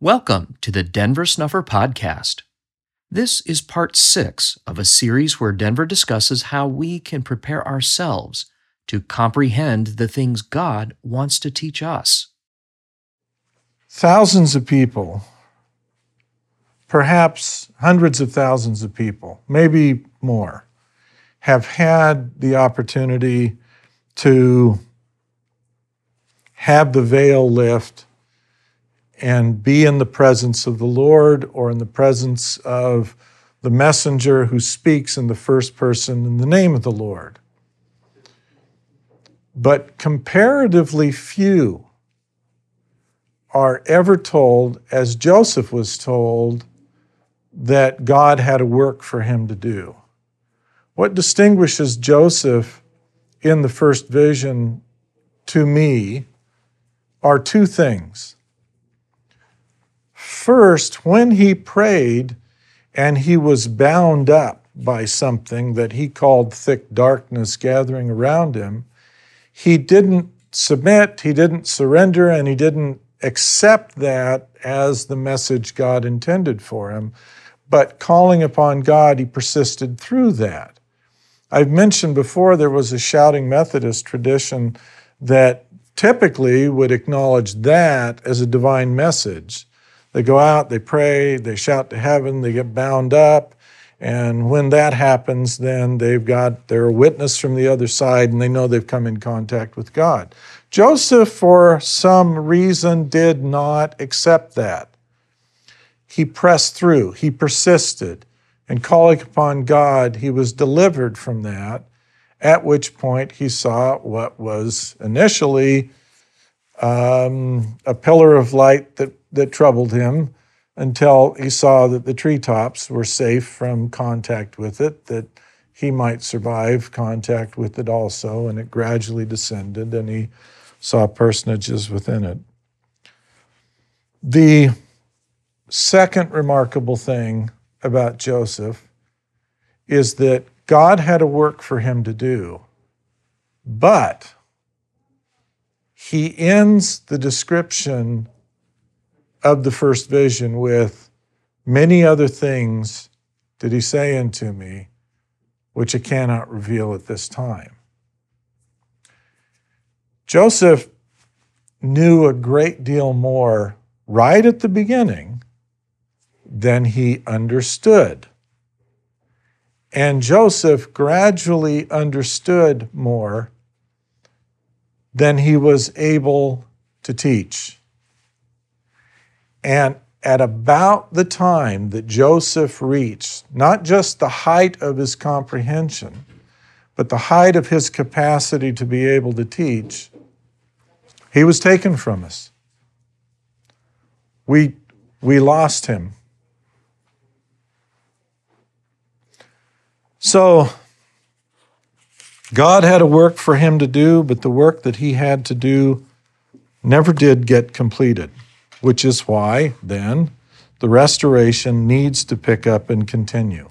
Welcome to the Denver Snuffer Podcast. This is part six of a series where Denver discusses how we can prepare ourselves to comprehend the things God wants to teach us. Thousands of people, perhaps hundreds of thousands of people, maybe more, have had the opportunity to have the veil lift and be in the presence of the Lord or in the presence of the messenger who speaks in the first person in the name of the Lord. But comparatively few are ever told, as Joseph was told, that God had a work for him to do. What distinguishes Joseph in the first vision to me are two things. First, when he prayed and he was bound up by something that he called thick darkness gathering around him, he didn't submit, he didn't surrender, and he didn't accept that as the message God intended for him. But calling upon God, he persisted through that. I've mentioned before there was a shouting Methodist tradition that typically would acknowledge that as a divine message. They go out, they pray, they shout to heaven, they get bound up. And when that happens, then they've got their witness from the other side and they know they've come in contact with God. Joseph, for some reason, did not accept that. He pressed through, he persisted, and calling upon God, he was delivered from that, at which point he saw what was initially um, a pillar of light that that troubled him until he saw that the treetops were safe from contact with it, that he might survive contact with it also, and it gradually descended, and he saw personages within it. The second remarkable thing about Joseph is that God had a work for him to do, but he ends the description of the first vision with many other things did he say unto me, which I cannot reveal at this time. Joseph knew a great deal more right at the beginning than he understood. And Joseph gradually understood more than he was able to teach. And at about the time that Joseph reached not just the height of his comprehension, but the height of his capacity to be able to teach, he was taken from us. We, we lost him. So, God had a work for him to do, but the work that he had to do never did get completed which is why then the restoration needs to pick up and continue.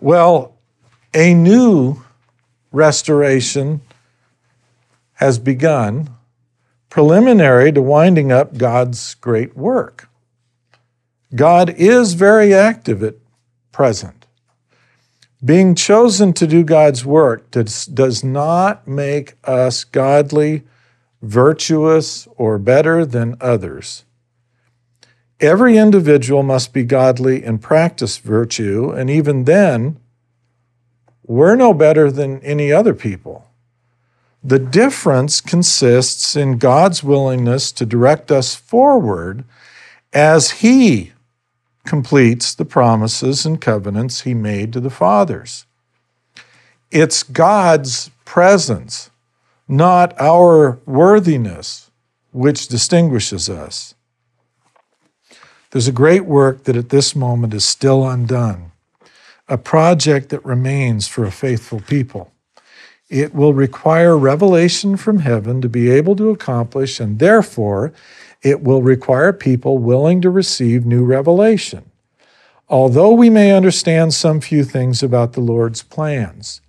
Well, a new restoration has begun, preliminary to winding up God's great work. God is very active at present. Being chosen to do God's work does, does not make us godly virtuous, or better than others. Every individual must be godly and practice virtue, and even then, we're no better than any other people. The difference consists in God's willingness to direct us forward as He completes the promises and covenants He made to the fathers. It's God's presence not our worthiness which distinguishes us. There's a great work that at this moment is still undone, a project that remains for a faithful people. It will require revelation from heaven to be able to accomplish, and therefore, it will require people willing to receive new revelation. Although we may understand some few things about the Lord's plans,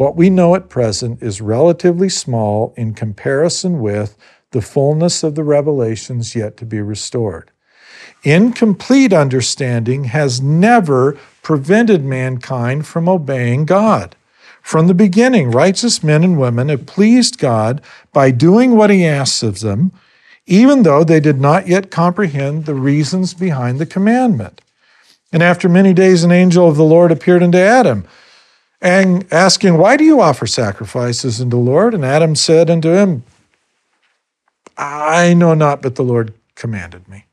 what we know at present is relatively small in comparison with the fullness of the revelations yet to be restored. Incomplete understanding has never prevented mankind from obeying God. From the beginning, righteous men and women have pleased God by doing what He asks of them, even though they did not yet comprehend the reasons behind the commandment. And after many days, an angel of the Lord appeared unto Adam, and asking, Why do you offer sacrifices unto the Lord? And Adam said unto him, I know not, but the Lord commanded me.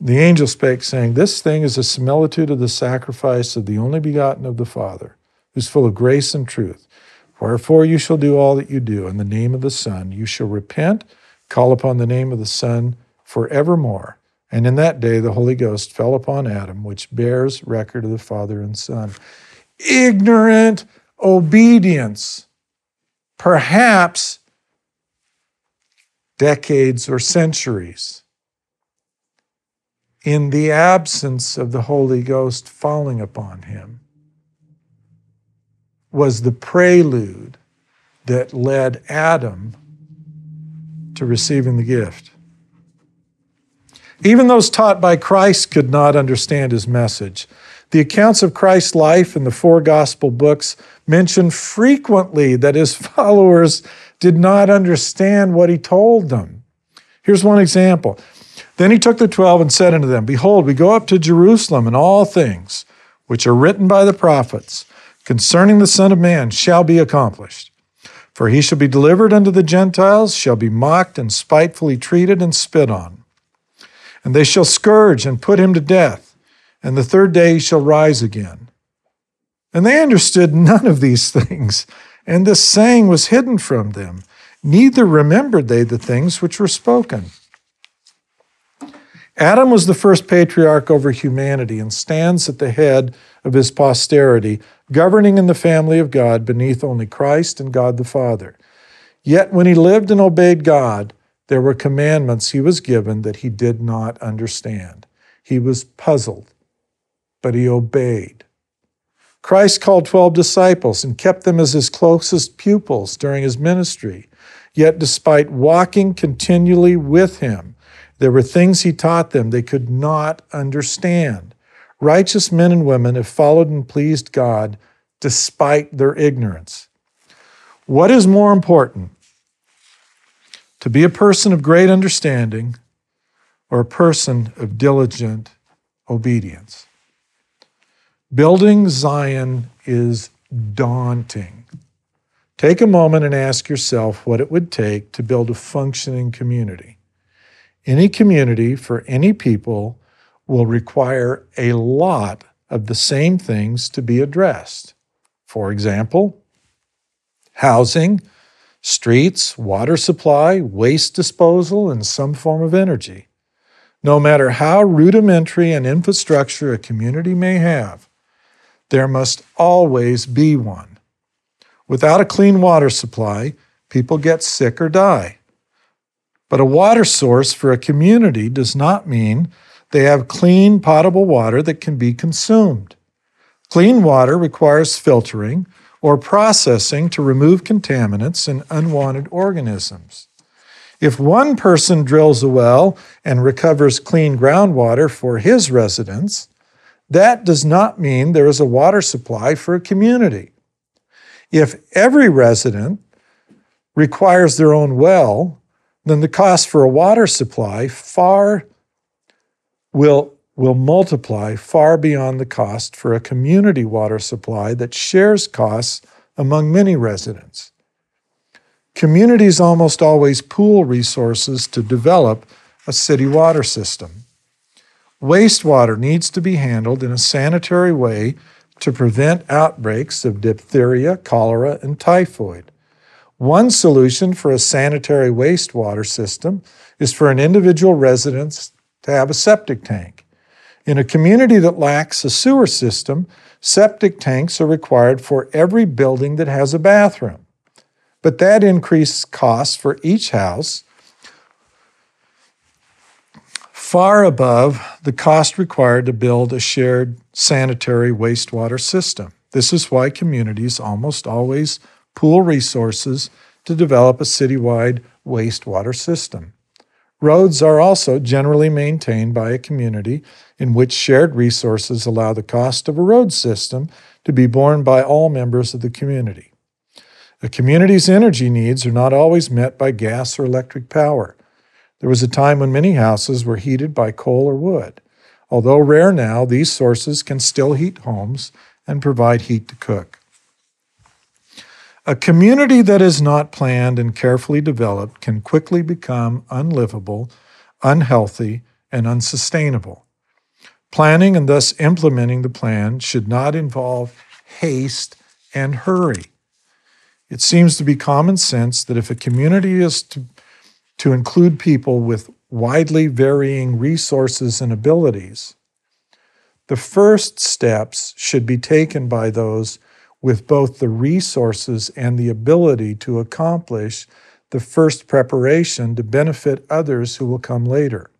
The angel spake, saying, This thing is a similitude of the sacrifice of the only begotten of the Father, who's full of grace and truth. Wherefore you shall do all that you do in the name of the Son. You shall repent, call upon the name of the Son forevermore. And in that day the Holy Ghost fell upon Adam, which bears record of the Father and Son. Ignorant obedience, perhaps decades or centuries in the absence of the Holy Ghost falling upon him, was the prelude that led Adam to receiving the gift. Even those taught by Christ could not understand his message. The accounts of Christ's life in the four gospel books mention frequently that his followers did not understand what he told them. Here's one example then he took the twelve and said unto them, Behold, we go up to Jerusalem, and all things which are written by the prophets concerning the Son of Man shall be accomplished. For he shall be delivered unto the Gentiles, shall be mocked and spitefully treated and spit on. And they shall scourge and put him to death, and the third day shall rise again. And they understood none of these things, and this saying was hidden from them. Neither remembered they the things which were spoken. Adam was the first patriarch over humanity and stands at the head of his posterity, governing in the family of God beneath only Christ and God the Father. Yet when he lived and obeyed God, there were commandments he was given that he did not understand. He was puzzled, but he obeyed. Christ called 12 disciples and kept them as his closest pupils during his ministry. Yet, despite walking continually with him, there were things he taught them they could not understand. Righteous men and women have followed and pleased God despite their ignorance. What is more important? To be a person of great understanding or a person of diligent obedience? Building Zion is daunting. Take a moment and ask yourself what it would take to build a functioning community. Any community for any people will require a lot of the same things to be addressed. For example, housing, streets, water supply, waste disposal, and some form of energy. No matter how rudimentary an infrastructure a community may have, there must always be one. Without a clean water supply, people get sick or die. But a water source for a community does not mean they have clean, potable water that can be consumed. Clean water requires filtering or processing to remove contaminants and unwanted organisms. If one person drills a well and recovers clean groundwater for his residents, that does not mean there is a water supply for a community. If every resident requires their own well, then the cost for a water supply far will, will multiply far beyond the cost for a community water supply that shares costs among many residents. Communities almost always pool resources to develop a city water system. Wastewater needs to be handled in a sanitary way to prevent outbreaks of diphtheria, cholera, and typhoid. One solution for a sanitary wastewater system is for an individual residence to have a septic tank. In a community that lacks a sewer system, septic tanks are required for every building that has a bathroom. But that increases costs for each house far above the cost required to build a shared sanitary wastewater system. This is why communities almost always pool resources to develop a citywide wastewater system. Roads are also generally maintained by a community in which shared resources allow the cost of a road system to be borne by all members of the community. A community's energy needs are not always met by gas or electric power. There was a time when many houses were heated by coal or wood. Although rare now, these sources can still heat homes and provide heat to cook. A community that is not planned and carefully developed can quickly become unlivable, unhealthy, and unsustainable. Planning and thus implementing the plan should not involve haste and hurry. It seems to be common sense that if a community is to, to include people with widely varying resources and abilities, the first steps should be taken by those with both the resources and the ability to accomplish the first preparation to benefit others who will come later.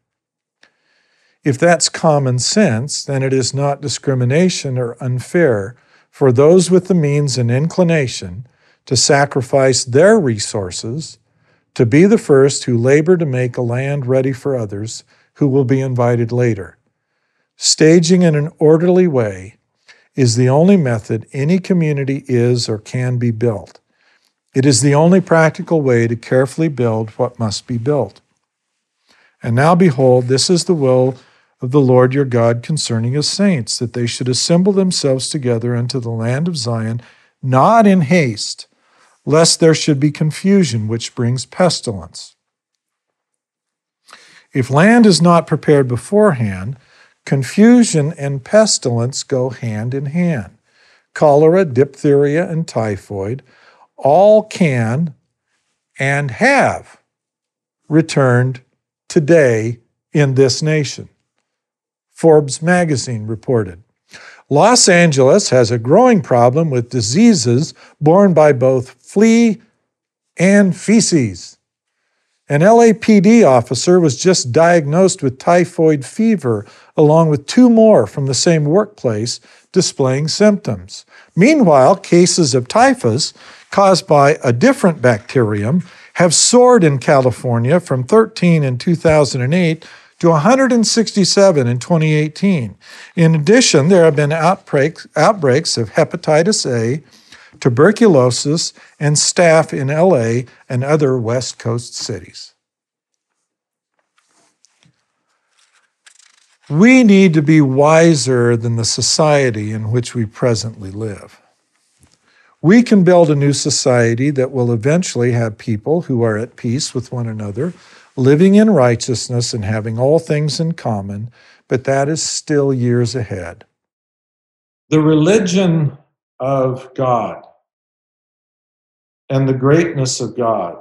If that's common sense, then it is not discrimination or unfair for those with the means and inclination to sacrifice their resources to be the first who labor to make a land ready for others who will be invited later. Staging in an orderly way is the only method any community is or can be built. It is the only practical way to carefully build what must be built. And now, behold, this is the will of the Lord your God concerning his saints, that they should assemble themselves together unto the land of Zion, not in haste, lest there should be confusion, which brings pestilence. If land is not prepared beforehand, Confusion and pestilence go hand in hand. Cholera, diphtheria, and typhoid all can and have returned today in this nation. Forbes magazine reported. Los Angeles has a growing problem with diseases borne by both flea and feces. An LAPD officer was just diagnosed with typhoid fever, along with two more from the same workplace displaying symptoms. Meanwhile, cases of typhus caused by a different bacterium have soared in California from 13 in 2008 to 167 in 2018. In addition, there have been outbreaks, outbreaks of hepatitis A tuberculosis, and staph in LA and other West Coast cities. We need to be wiser than the society in which we presently live. We can build a new society that will eventually have people who are at peace with one another, living in righteousness and having all things in common, but that is still years ahead. The religion of God and the greatness of God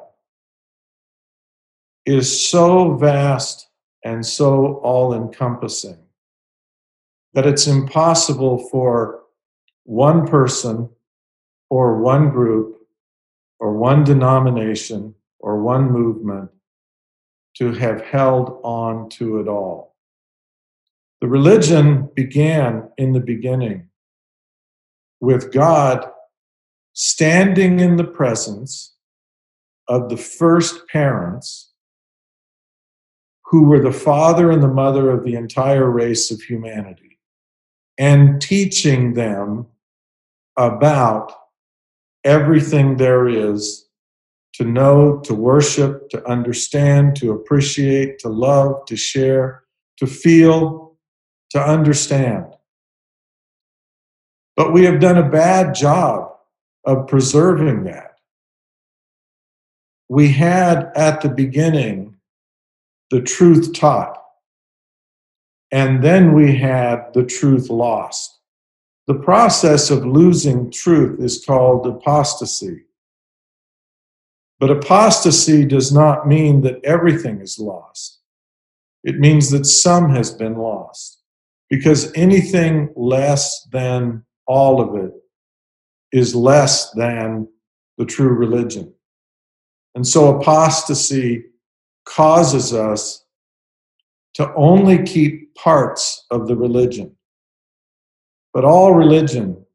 is so vast and so all encompassing that it's impossible for one person or one group or one denomination or one movement to have held on to it all. The religion began in the beginning with God standing in the presence of the first parents who were the father and the mother of the entire race of humanity and teaching them about everything there is to know, to worship, to understand, to appreciate, to love, to share, to feel, to understand. But we have done a bad job of preserving that. We had at the beginning the truth taught, and then we had the truth lost. The process of losing truth is called apostasy. But apostasy does not mean that everything is lost. It means that some has been lost. Because anything less than all of it is less than the true religion. And so apostasy causes us to only keep parts of the religion. But all religion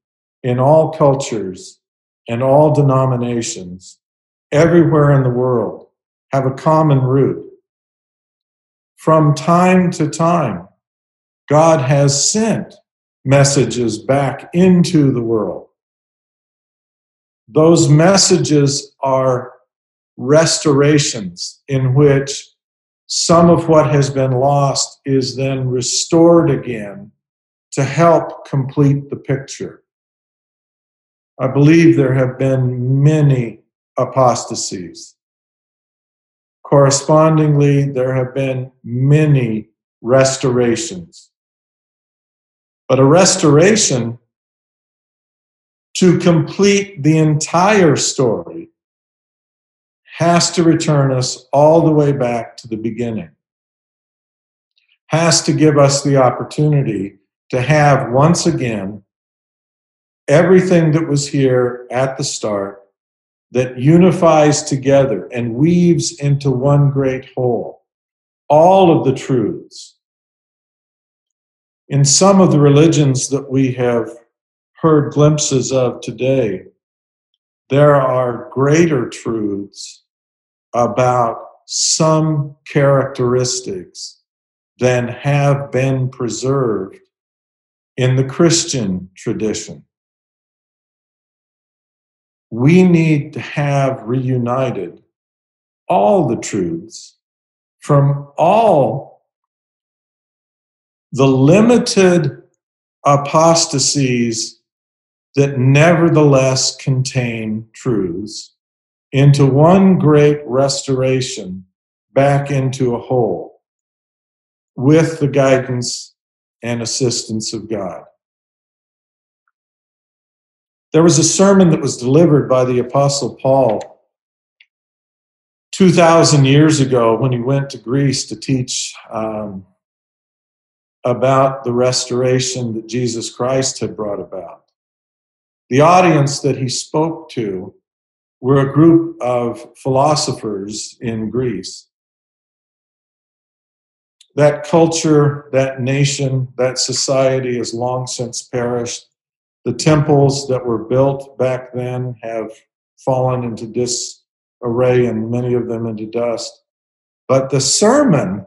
in all cultures and all denominations everywhere in the world have a common root. From time to time, God has sent messages back into the world. Those messages are restorations in which some of what has been lost is then restored again to help complete the picture. I believe there have been many apostasies. Correspondingly, there have been many restorations. But a restoration to complete the entire story has to return us all the way back to the beginning, has to give us the opportunity to have once again everything that was here at the start that unifies together and weaves into one great whole all of the truths. In some of the religions that we have heard glimpses of today, there are greater truths about some characteristics than have been preserved in the Christian tradition. We need to have reunited all the truths from all the limited apostasies that nevertheless contain truths into one great restoration back into a whole with the guidance and assistance of God. There was a sermon that was delivered by the Apostle Paul 2,000 years ago when he went to Greece to teach um, about the restoration that Jesus Christ had brought about. The audience that he spoke to were a group of philosophers in Greece. That culture, that nation, that society has long since perished. The temples that were built back then have fallen into disarray and many of them into dust. But the sermon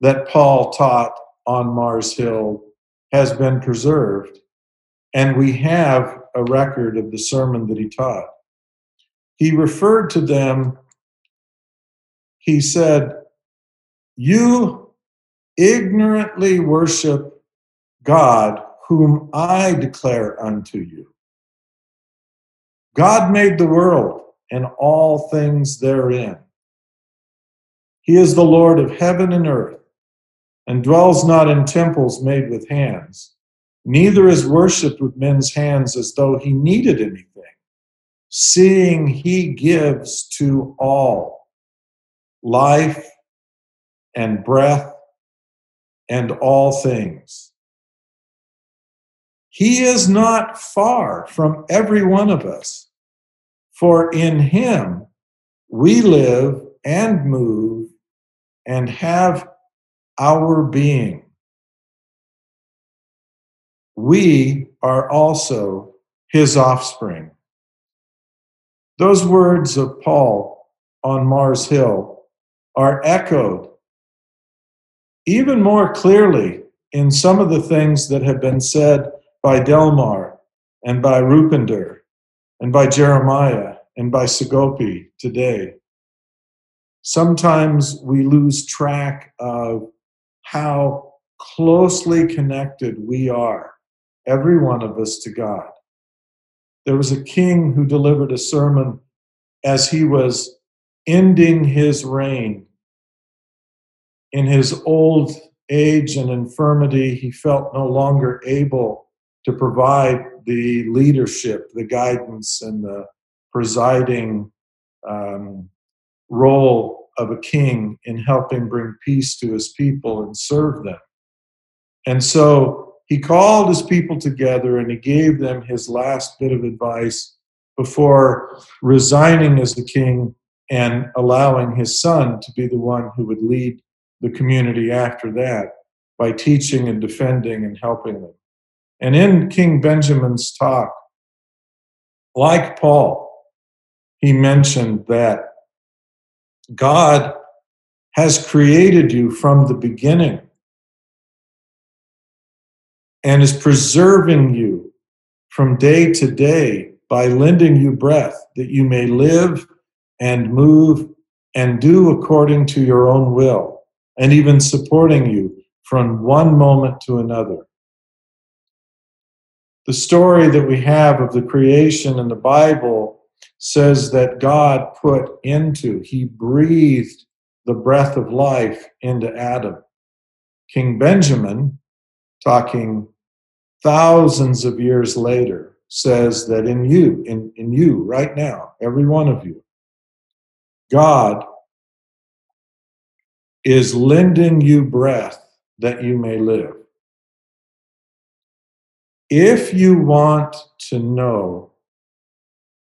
that Paul taught on Mars Hill has been preserved, and we have a record of the sermon that he taught he referred to them, he said, You ignorantly worship God, whom I declare unto you. God made the world and all things therein. He is the Lord of heaven and earth, and dwells not in temples made with hands, neither is worshipped with men's hands as though he needed anything seeing he gives to all life and breath and all things. He is not far from every one of us, for in him we live and move and have our being. We are also his offspring. Those words of Paul on Mars Hill are echoed even more clearly in some of the things that have been said by Delmar and by Rupinder and by Jeremiah and by Sagopi today. Sometimes we lose track of how closely connected we are, every one of us, to God. There was a king who delivered a sermon as he was ending his reign. In his old age and infirmity, he felt no longer able to provide the leadership, the guidance, and the presiding um, role of a king in helping bring peace to his people and serve them. And so he called his people together and he gave them his last bit of advice before resigning as the king and allowing his son to be the one who would lead the community after that by teaching and defending and helping them. And in King Benjamin's talk, like Paul, he mentioned that God has created you from the beginning and is preserving you from day to day by lending you breath that you may live and move and do according to your own will, and even supporting you from one moment to another. The story that we have of the creation in the Bible says that God put into, He breathed the breath of life into Adam. King Benjamin, talking thousands of years later, says that in you, in, in you right now, every one of you, God is lending you breath that you may live. If you want to know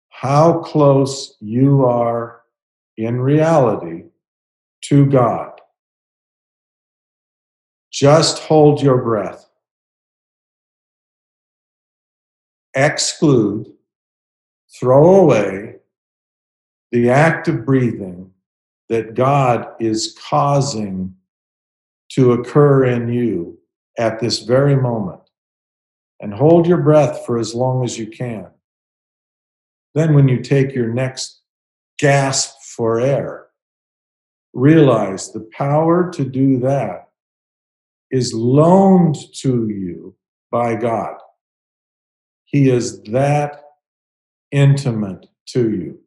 how close you are in reality to God, just hold your breath. Exclude, throw away the act of breathing that God is causing to occur in you at this very moment. And hold your breath for as long as you can. Then, when you take your next gasp for air, realize the power to do that is loaned to you by God. He is that intimate to you.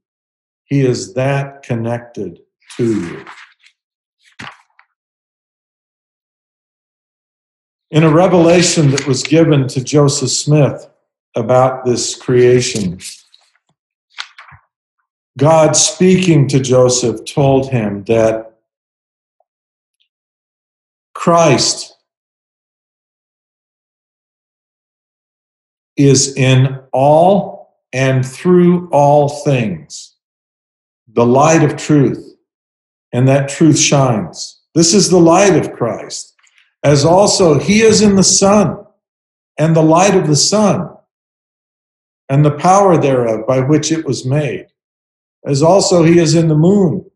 He is that connected to you. In a revelation that was given to Joseph Smith about this creation, God speaking to Joseph told him that Christ is in all and through all things the light of truth, and that truth shines. This is the light of Christ, as also he is in the sun, and the light of the sun, and the power thereof by which it was made, as also he is in the moon,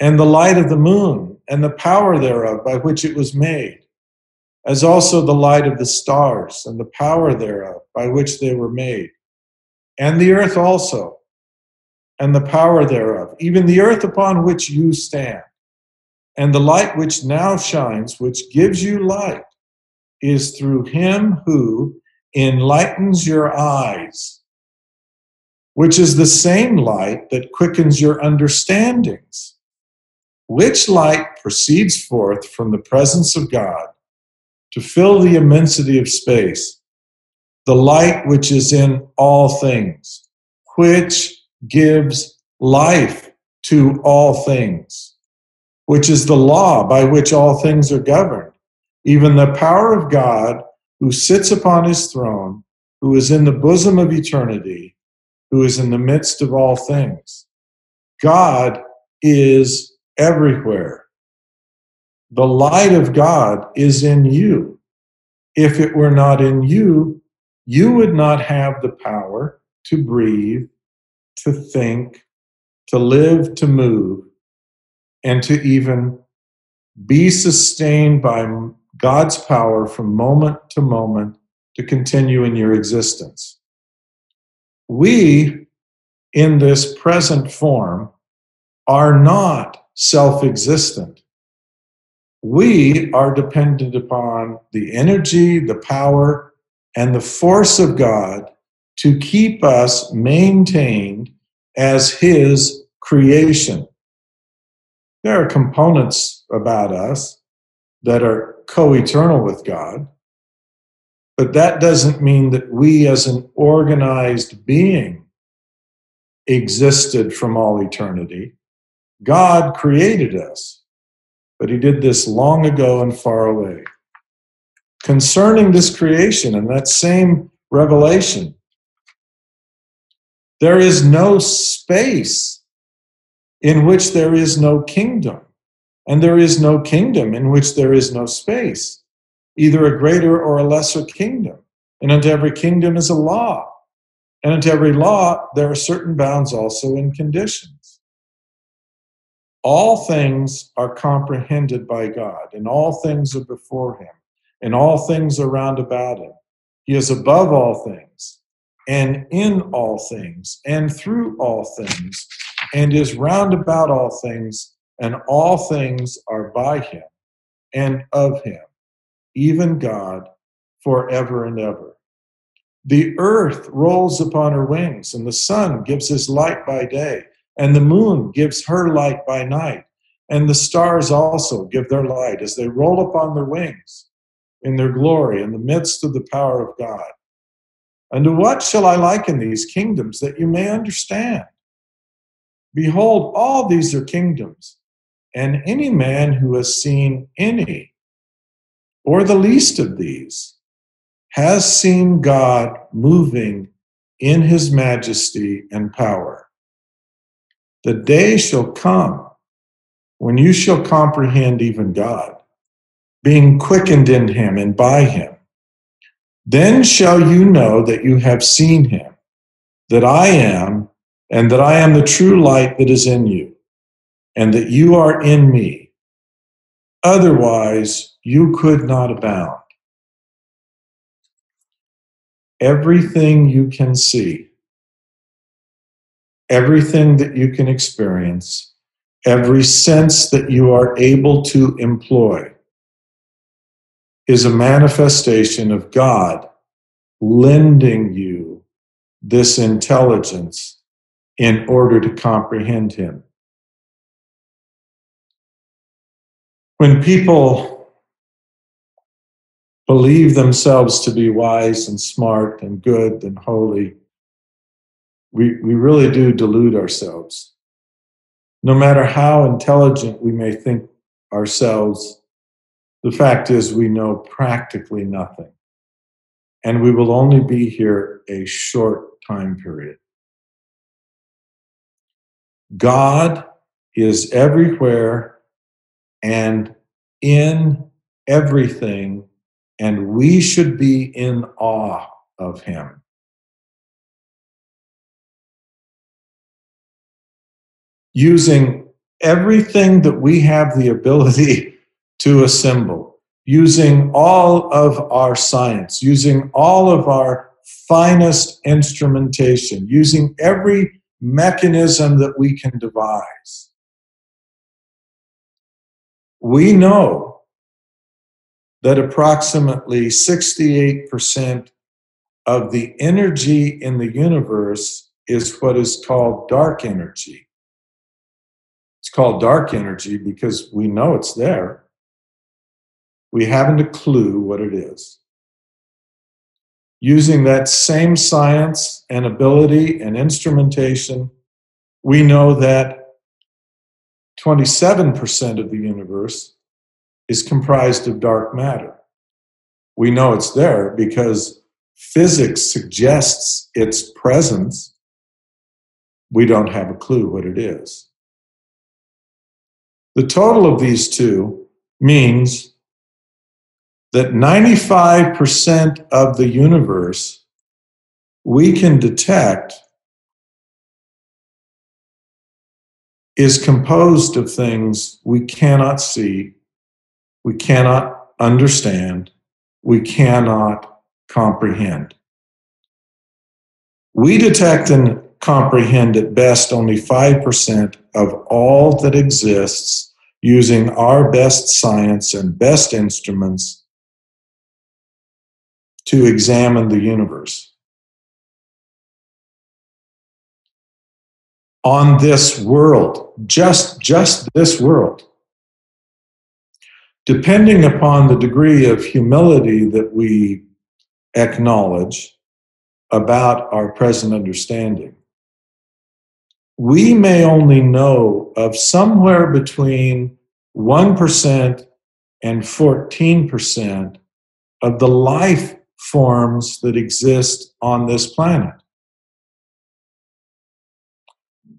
and the light of the moon, and the power thereof by which it was made, as also the light of the stars, and the power thereof by which they were made, and the earth also and the power thereof, even the earth upon which you stand. And the light which now shines, which gives you light, is through him who enlightens your eyes, which is the same light that quickens your understandings, which light proceeds forth from the presence of God to fill the immensity of space, the light which is in all things, which gives life to all things, which is the law by which all things are governed. Even the power of God who sits upon his throne, who is in the bosom of eternity, who is in the midst of all things. God is everywhere. The light of God is in you. If it were not in you, you would not have the power to breathe to think, to live, to move, and to even be sustained by God's power from moment to moment to continue in your existence. We, in this present form, are not self existent. We are dependent upon the energy, the power, and the force of God to keep us maintained as His creation. There are components about us that are co eternal with God, but that doesn't mean that we as an organized being existed from all eternity. God created us, but He did this long ago and far away. Concerning this creation and that same revelation, there is no space in which there is no kingdom, and there is no kingdom in which there is no space, either a greater or a lesser kingdom. And unto every kingdom is a law. And unto every law, there are certain bounds also in conditions. All things are comprehended by God, and all things are before him, and all things are round about him. He is above all things, and in all things, and through all things, and is round about all things, and all things are by him, and of him, even God, forever and ever. The earth rolls upon her wings, and the sun gives his light by day, and the moon gives her light by night, and the stars also give their light as they roll upon their wings in their glory in the midst of the power of God. And to what shall I liken these kingdoms that you may understand? Behold, all these are kingdoms, and any man who has seen any or the least of these has seen God moving in his majesty and power. The day shall come when you shall comprehend even God, being quickened in him and by him. Then shall you know that you have seen him, that I am, and that I am the true light that is in you, and that you are in me. Otherwise, you could not abound everything you can see, everything that you can experience, every sense that you are able to employ is a manifestation of God lending you this intelligence in order to comprehend Him. When people believe themselves to be wise and smart and good and holy, we, we really do delude ourselves. No matter how intelligent we may think ourselves, the fact is we know practically nothing. And we will only be here a short time period. God is everywhere and in everything and we should be in awe of him. Using everything that we have the ability to assemble, using all of our science, using all of our finest instrumentation, using every mechanism that we can devise. We know that approximately 68% of the energy in the universe is what is called dark energy. It's called dark energy because we know it's there. We haven't a clue what it is. Using that same science and ability and instrumentation, we know that 27% of the universe is comprised of dark matter. We know it's there because physics suggests its presence. We don't have a clue what it is. The total of these two means that 95% of the universe we can detect is composed of things we cannot see we cannot understand, we cannot comprehend. We detect and comprehend at best only 5% of all that exists using our best science and best instruments to examine the universe. On this world, just, just this world, depending upon the degree of humility that we acknowledge about our present understanding, we may only know of somewhere between 1% and 14% of the life forms that exist on this planet.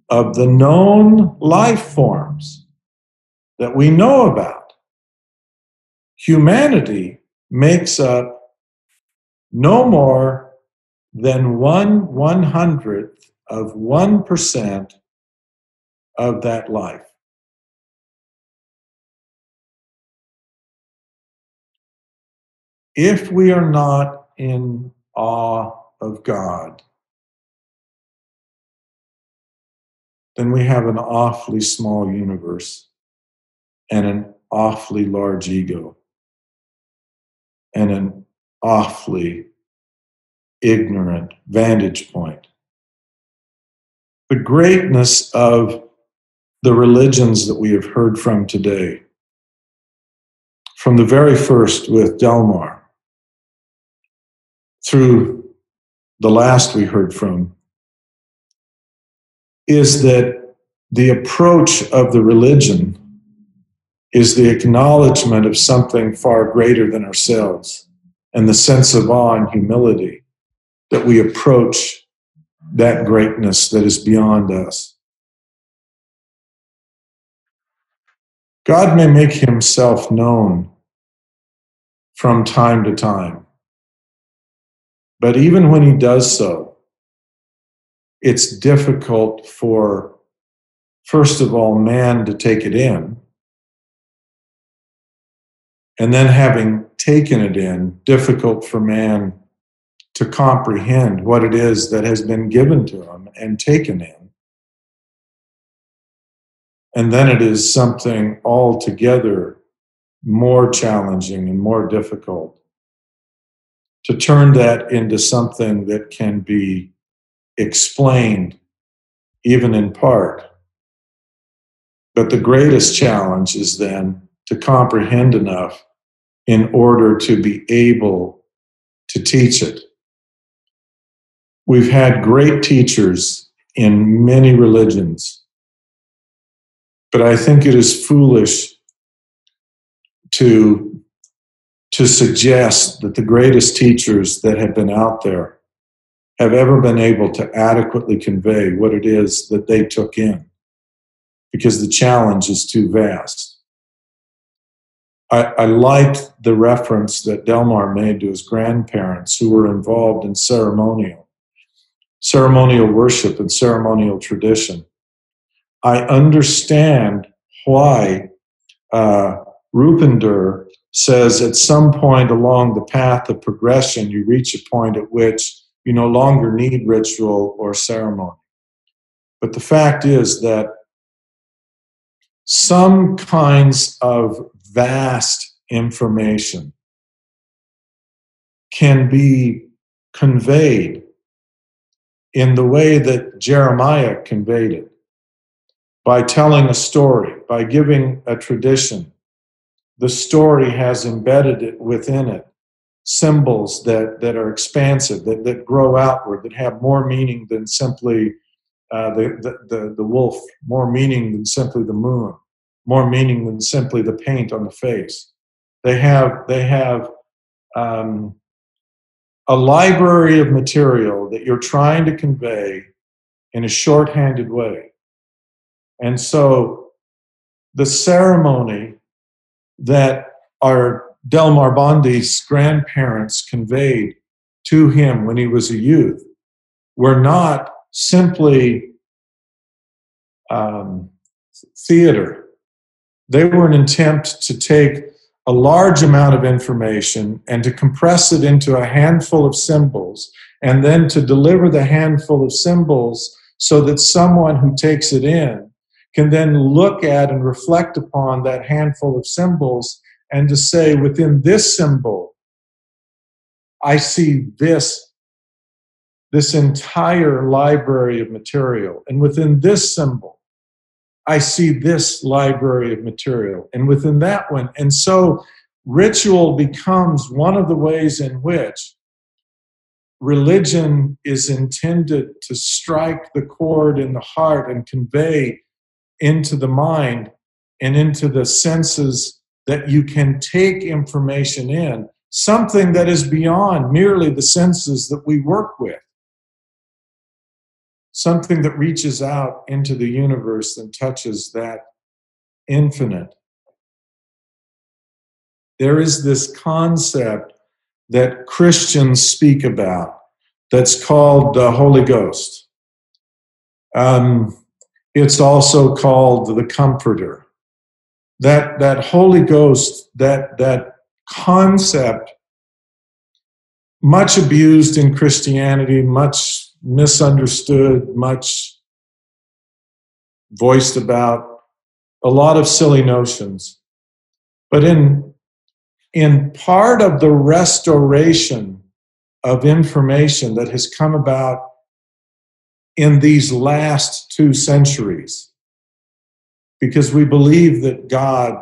Of the known life forms that we know about, humanity makes up no more than one one hundredth of one percent of that life. If we are not in awe of God, then we have an awfully small universe and an awfully large ego and an awfully ignorant vantage point. The greatness of the religions that we have heard from today, from the very first with Delmar, through the last we heard from, is that the approach of the religion is the acknowledgement of something far greater than ourselves and the sense of awe and humility that we approach that greatness that is beyond us. God may make himself known from time to time, but even when he does so, it's difficult for, first of all, man to take it in. And then, having taken it in, difficult for man to comprehend what it is that has been given to him and taken in. And then it is something altogether more challenging and more difficult to turn that into something that can be explained, even in part. But the greatest challenge is then to comprehend enough in order to be able to teach it. We've had great teachers in many religions, but I think it is foolish to, to suggest that the greatest teachers that have been out there have ever been able to adequately convey what it is that they took in because the challenge is too vast. I, I liked the reference that Delmar made to his grandparents who were involved in ceremonial, ceremonial worship and ceremonial tradition. I understand why uh, Rupinder says at some point along the path of progression, you reach a point at which you no longer need ritual or ceremony. But the fact is that some kinds of vast information can be conveyed in the way that Jeremiah conveyed it by telling a story, by giving a tradition. The story has embedded it within it symbols that, that are expansive, that, that grow outward, that have more meaning than simply uh, the, the, the, the wolf, more meaning than simply the moon, more meaning than simply the paint on the face. They have, they have um, a library of material that you're trying to convey in a shorthanded way. And so the ceremony that our Delmar Bondi's grandparents conveyed to him when he was a youth were not simply um, theater. They were an attempt to take a large amount of information and to compress it into a handful of symbols, and then to deliver the handful of symbols so that someone who takes it in can then look at and reflect upon that handful of symbols and to say within this symbol, I see this, this entire library of material. And within this symbol, I see this library of material. And within that one, and so ritual becomes one of the ways in which religion is intended to strike the chord in the heart and convey into the mind and into the senses that you can take information in, something that is beyond merely the senses that we work with, something that reaches out into the universe and touches that infinite. There is this concept that Christians speak about that's called the Holy Ghost. Um, it's also called the Comforter. That, that Holy Ghost, that, that concept, much abused in Christianity, much misunderstood, much voiced about, a lot of silly notions. But in, in part of the restoration of information that has come about in these last two centuries, because we believe that God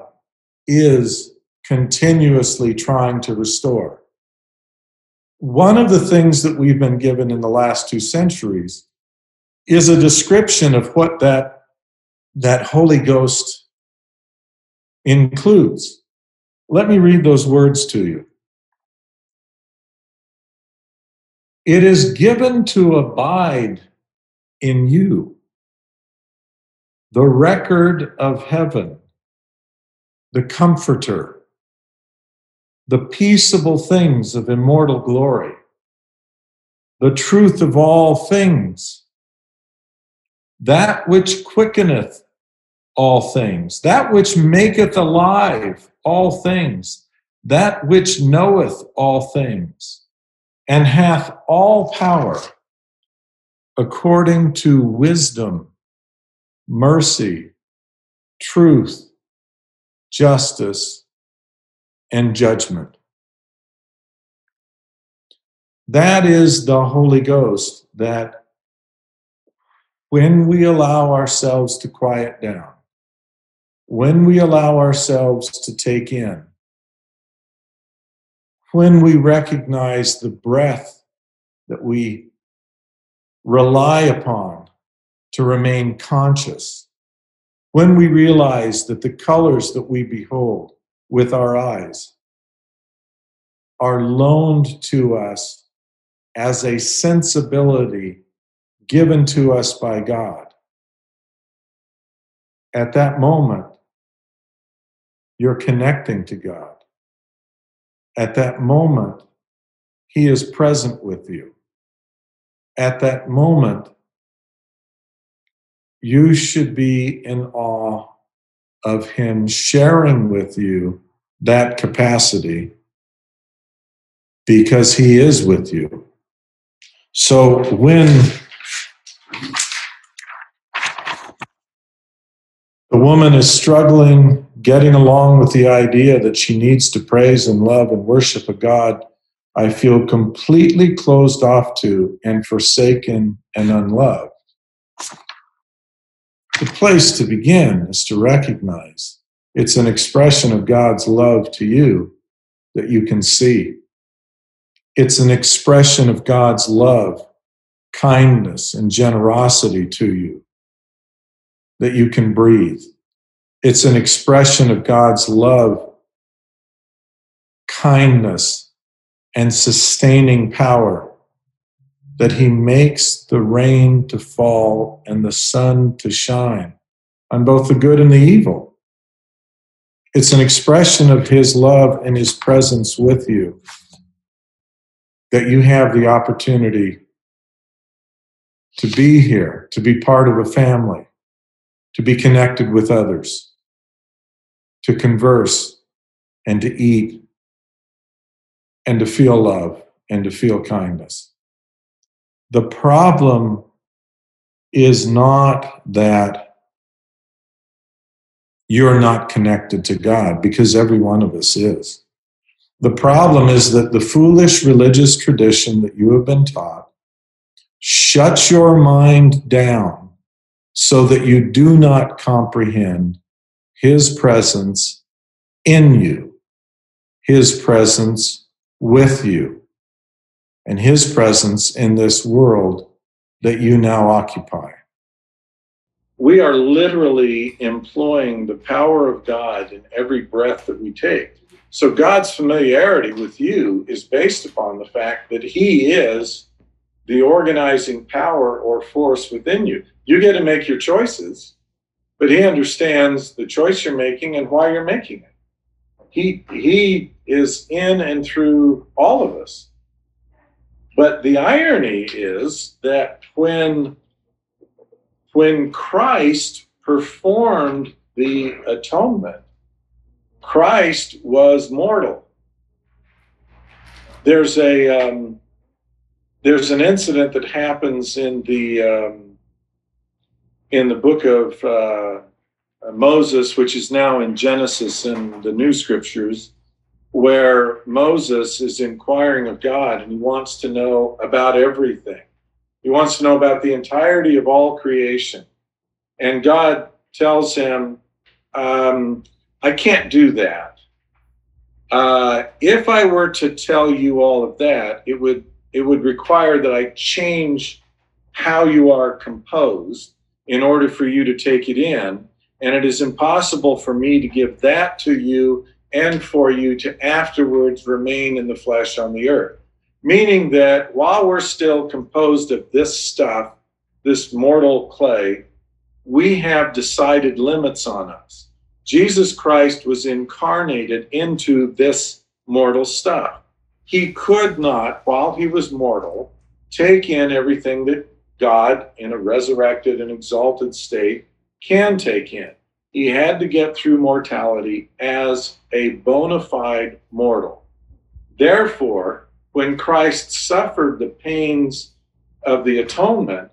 is continuously trying to restore. One of the things that we've been given in the last two centuries is a description of what that, that Holy Ghost includes. Let me read those words to you. It is given to abide in you. The record of heaven, the comforter, the peaceable things of immortal glory, the truth of all things, that which quickeneth all things, that which maketh alive all things, that which knoweth all things, and hath all power, according to wisdom, mercy, truth, justice, and judgment. That is the Holy Ghost that when we allow ourselves to quiet down, when we allow ourselves to take in, when we recognize the breath that we rely upon to remain conscious, when we realize that the colors that we behold with our eyes are loaned to us as a sensibility given to us by God. At that moment, you're connecting to God. At that moment, He is present with you. At that moment, you should be in awe of Him sharing with you that capacity because He is with you. So when the woman is struggling getting along with the idea that she needs to praise and love and worship a God I feel completely closed off to and forsaken and unloved. The place to begin is to recognize it's an expression of God's love to you that you can see. It's an expression of God's love, kindness, and generosity to you that you can breathe. It's an expression of God's love, kindness, and sustaining power that He makes the rain to fall and the sun to shine on both the good and the evil. It's an expression of His love and His presence with you that you have the opportunity to be here, to be part of a family, to be connected with others, to converse and to eat and to feel love and to feel kindness. The problem is not that you're not connected to God, because every one of us is. The problem is that the foolish religious tradition that you have been taught shuts your mind down so that you do not comprehend His presence in you, His presence with you, and His presence in this world that you now occupy. We are literally employing the power of God in every breath that we take. So, God's familiarity with you is based upon the fact that He is the organizing power or force within you. You get to make your choices, but he understands the choice you're making and why you're making it. He he is in and through all of us. But the irony is that when when Christ performed the atonement, Christ was mortal. There's a um, there's an incident that happens in the um, in the book of uh, Moses, which is now in Genesis in the New Scriptures, where Moses is inquiring of God and he wants to know about everything. He wants to know about the entirety of all creation. And God tells him, um, I can't do that. Uh, if I were to tell you all of that, it would it would require that I change how you are composed in order for you to take it in. And it is impossible for me to give that to you and for you to afterwards remain in the flesh on the earth. Meaning that while we're still composed of this stuff, this mortal clay, we have decided limits on us. Jesus Christ was incarnated into this mortal stuff. He could not, while he was mortal, take in everything that God, in a resurrected and exalted state, can take in. He had to get through mortality as a bona fide mortal. Therefore, when Christ suffered the pains of the atonement,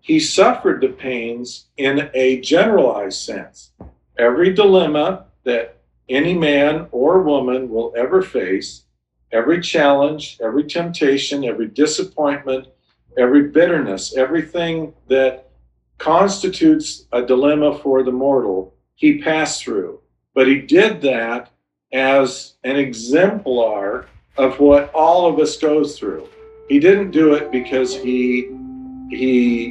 he suffered the pains in a generalized sense. Every dilemma that any man or woman will ever face, every challenge, every temptation, every disappointment, every bitterness, everything that constitutes a dilemma for the mortal, he passed through. But he did that as an exemplar of what all of us go through. He didn't do it because he he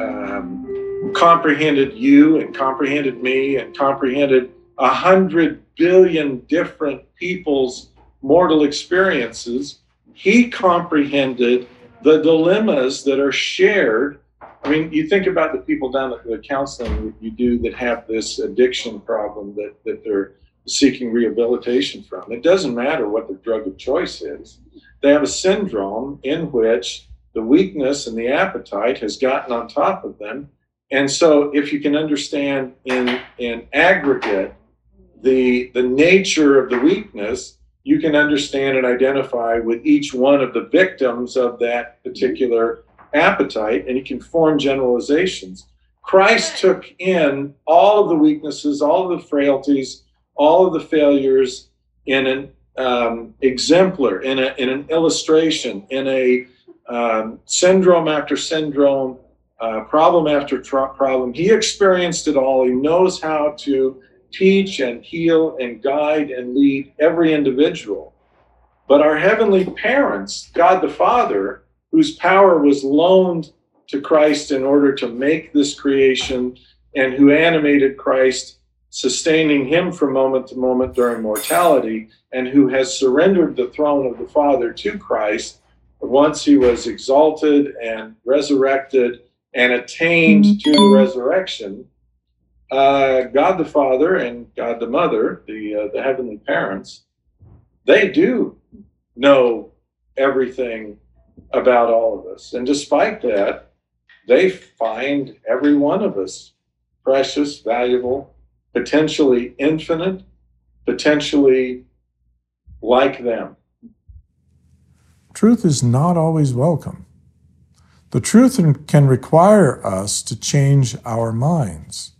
um, comprehended you and comprehended me and comprehended a hundred billion different people's mortal experiences. He comprehended the dilemmas that are shared I mean, you think about the people down at the counseling you do that have this addiction problem that, that they're seeking rehabilitation from. It doesn't matter what the drug of choice is. They have a syndrome in which the weakness and the appetite has gotten on top of them. And so if you can understand in in aggregate the the nature of the weakness, you can understand and identify with each one of the victims of that particular appetite and he can form generalizations. Christ took in all of the weaknesses, all of the frailties, all of the failures in an um, exemplar, in, a, in an illustration, in a um, syndrome after syndrome, uh, problem after problem. He experienced it all. He knows how to teach and heal and guide and lead every individual. But our heavenly parents, God the Father, whose power was loaned to Christ in order to make this creation, and who animated Christ, sustaining him from moment to moment during mortality, and who has surrendered the throne of the Father to Christ once he was exalted and resurrected and attained mm-hmm. to the resurrection. Uh, God the Father and God the Mother, the uh, the heavenly parents, they do know everything about all of us. And despite that, they find every one of us precious, valuable, potentially infinite, potentially like them. Truth is not always welcome. The truth can require us to change our minds,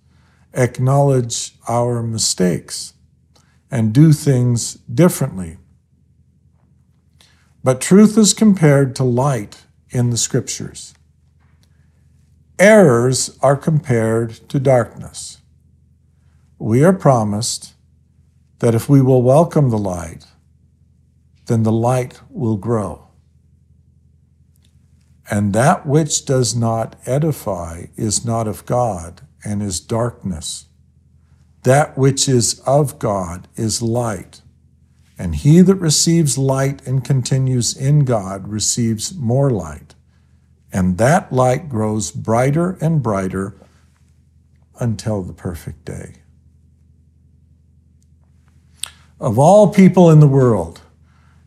acknowledge our mistakes, and do things differently but truth is compared to light in the scriptures. Errors are compared to darkness. We are promised that if we will welcome the light, then the light will grow. And that which does not edify is not of God and is darkness. That which is of God is light. And he that receives light and continues in God receives more light. And that light grows brighter and brighter until the perfect day. Of all people in the world,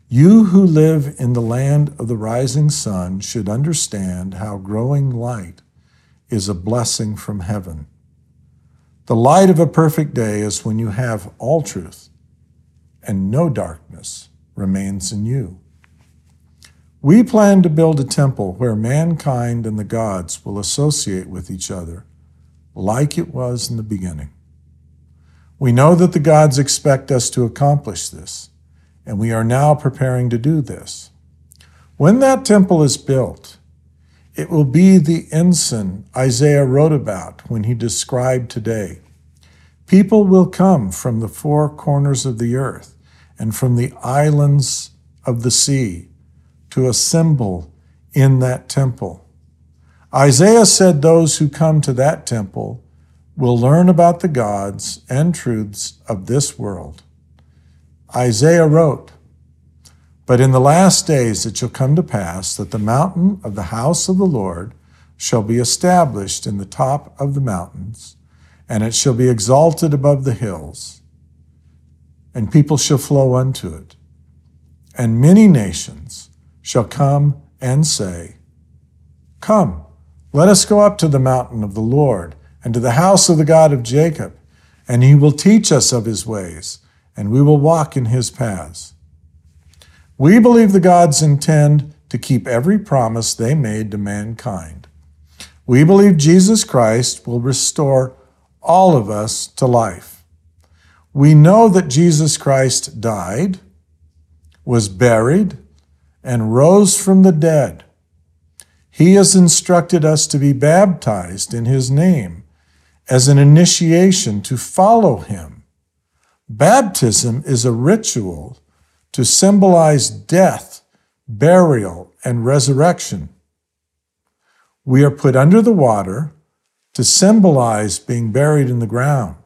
You who live in the land of the rising sun should understand how growing light is a blessing from heaven. The light of a perfect day is when you have all truth and no darkness remains in you. We plan to build a temple where mankind and the gods will associate with each other like it was in the beginning. We know that the gods expect us to accomplish this and we are now preparing to do this. When that temple is built, it will be the ensign Isaiah wrote about when he described today. People will come from the four corners of the earth and from the islands of the sea to assemble in that temple. Isaiah said those who come to that temple will learn about the gods and truths of this world. Isaiah wrote, But in the last days it shall come to pass that the mountain of the house of the Lord shall be established in the top of the mountains, and it shall be exalted above the hills, and people shall flow unto it. And many nations shall come and say, Come, let us go up to the mountain of the Lord, and to the house of the God of Jacob, and he will teach us of his ways and we will walk in his paths. We believe the gods intend to keep every promise they made to mankind. We believe Jesus Christ will restore all of us to life. We know that Jesus Christ died, was buried, and rose from the dead. He has instructed us to be baptized in his name as an initiation to follow him Baptism is a ritual to symbolize death, burial, and resurrection. We are put under the water to symbolize being buried in the ground.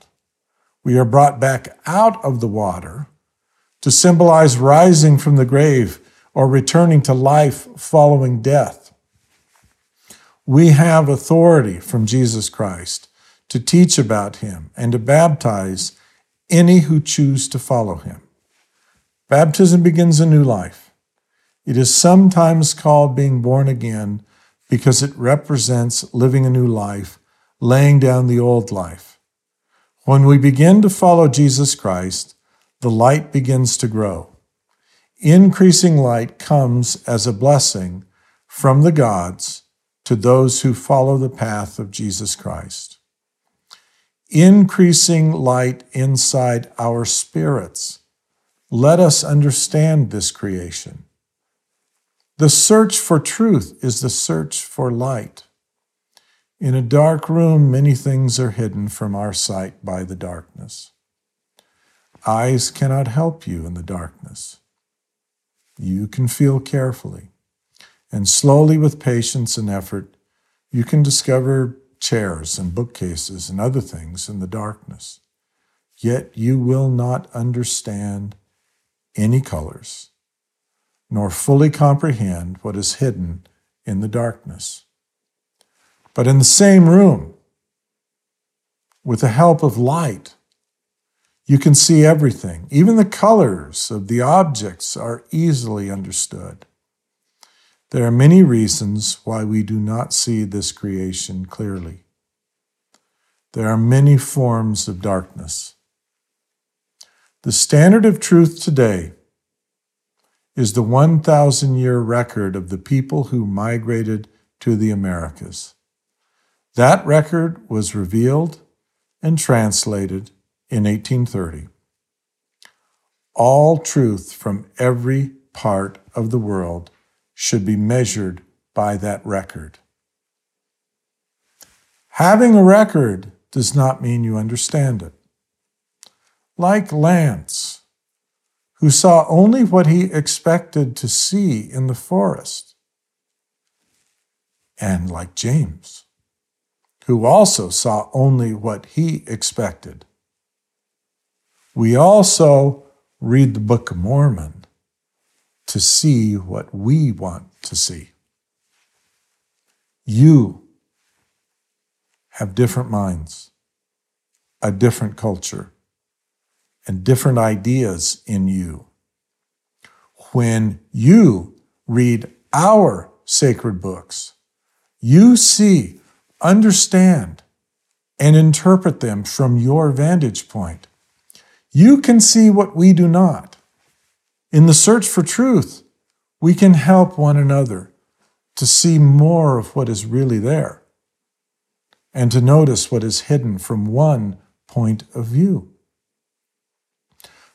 We are brought back out of the water to symbolize rising from the grave or returning to life following death. We have authority from Jesus Christ to teach about him and to baptize any who choose to follow him. Baptism begins a new life. It is sometimes called being born again because it represents living a new life, laying down the old life. When we begin to follow Jesus Christ, the light begins to grow. Increasing light comes as a blessing from the gods to those who follow the path of Jesus Christ increasing light inside our spirits. Let us understand this creation. The search for truth is the search for light. In a dark room, many things are hidden from our sight by the darkness. Eyes cannot help you in the darkness. You can feel carefully, and slowly, with patience and effort, you can discover chairs and bookcases and other things in the darkness. Yet you will not understand any colors, nor fully comprehend what is hidden in the darkness. But in the same room, with the help of light, you can see everything. Even the colors of the objects are easily understood. There are many reasons why we do not see this creation clearly. There are many forms of darkness. The standard of truth today is the 1,000 year record of the people who migrated to the Americas. That record was revealed and translated in 1830. All truth from every part of the world should be measured by that record. Having a record does not mean you understand it. Like Lance, who saw only what he expected to see in the forest, and like James, who also saw only what he expected. We also read the Book of Mormon to see what we want to see. You have different minds, a different culture, and different ideas in you. when you read our sacred books, you see, understand, and interpret them from your vantage point. You can see what we do not. In the search for truth, we can help one another to see more of what is really there and to notice what is hidden from one point of view.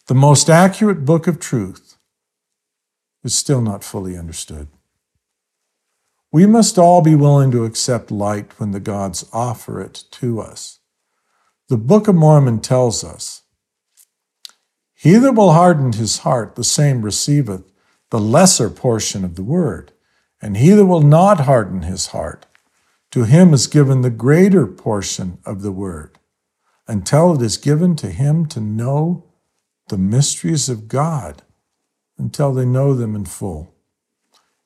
The most accurate book of truth is still not fully understood. We must all be willing to accept light when the gods offer it to us. The Book of Mormon tells us He that will harden his heart, the same receiveth the lesser portion of the word, and he that will not harden his heart, to him is given the greater portion of the word, until it is given to him to know the mysteries of God, until they know them in full.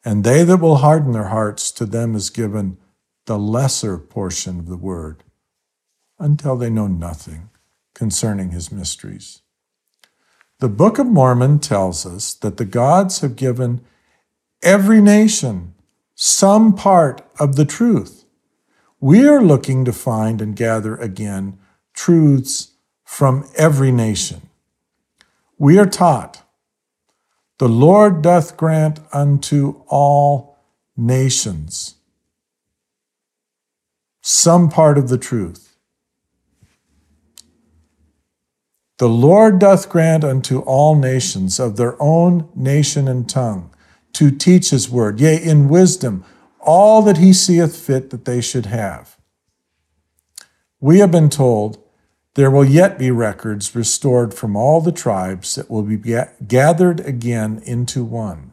And they that will harden their hearts, to them is given the lesser portion of the word, until they know nothing concerning his mysteries. The Book of Mormon tells us that the gods have given every nation some part of the truth. We are looking to find and gather again truths from every nation. We are taught the Lord doth grant unto all nations some part of the truth. The Lord doth grant unto all nations of their own nation and tongue to teach his word, yea, in wisdom, all that he seeth fit that they should have. We have been told there will yet be records restored from all the tribes that will be gathered again into one.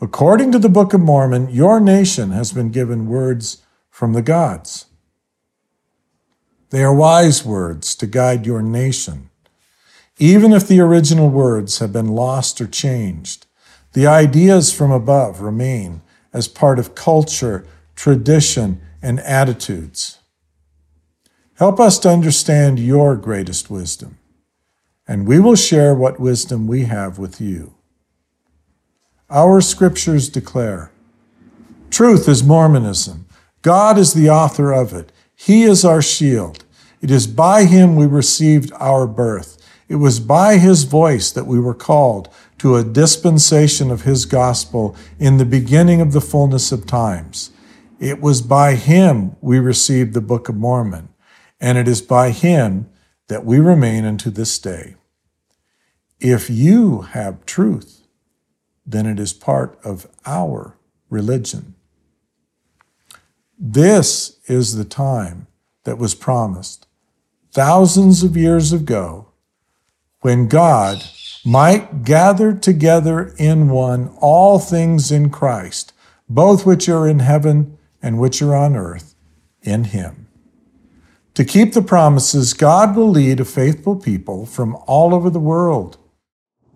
According to the Book of Mormon, your nation has been given words from the gods. They are wise words to guide your nation. Even if the original words have been lost or changed, the ideas from above remain as part of culture, tradition, and attitudes. Help us to understand your greatest wisdom, and we will share what wisdom we have with you. Our scriptures declare truth is Mormonism. God is the author of it. He is our shield. It is by him we received our birth. It was by his voice that we were called to a dispensation of his gospel in the beginning of the fullness of times. It was by him we received the Book of Mormon and it is by him that we remain unto this day. If you have truth, then it is part of our religion. This is the time that was promised thousands of years ago when God might gather together in one all things in Christ, both which are in heaven and which are on earth, in Him. To keep the promises, God will lead a faithful people from all over the world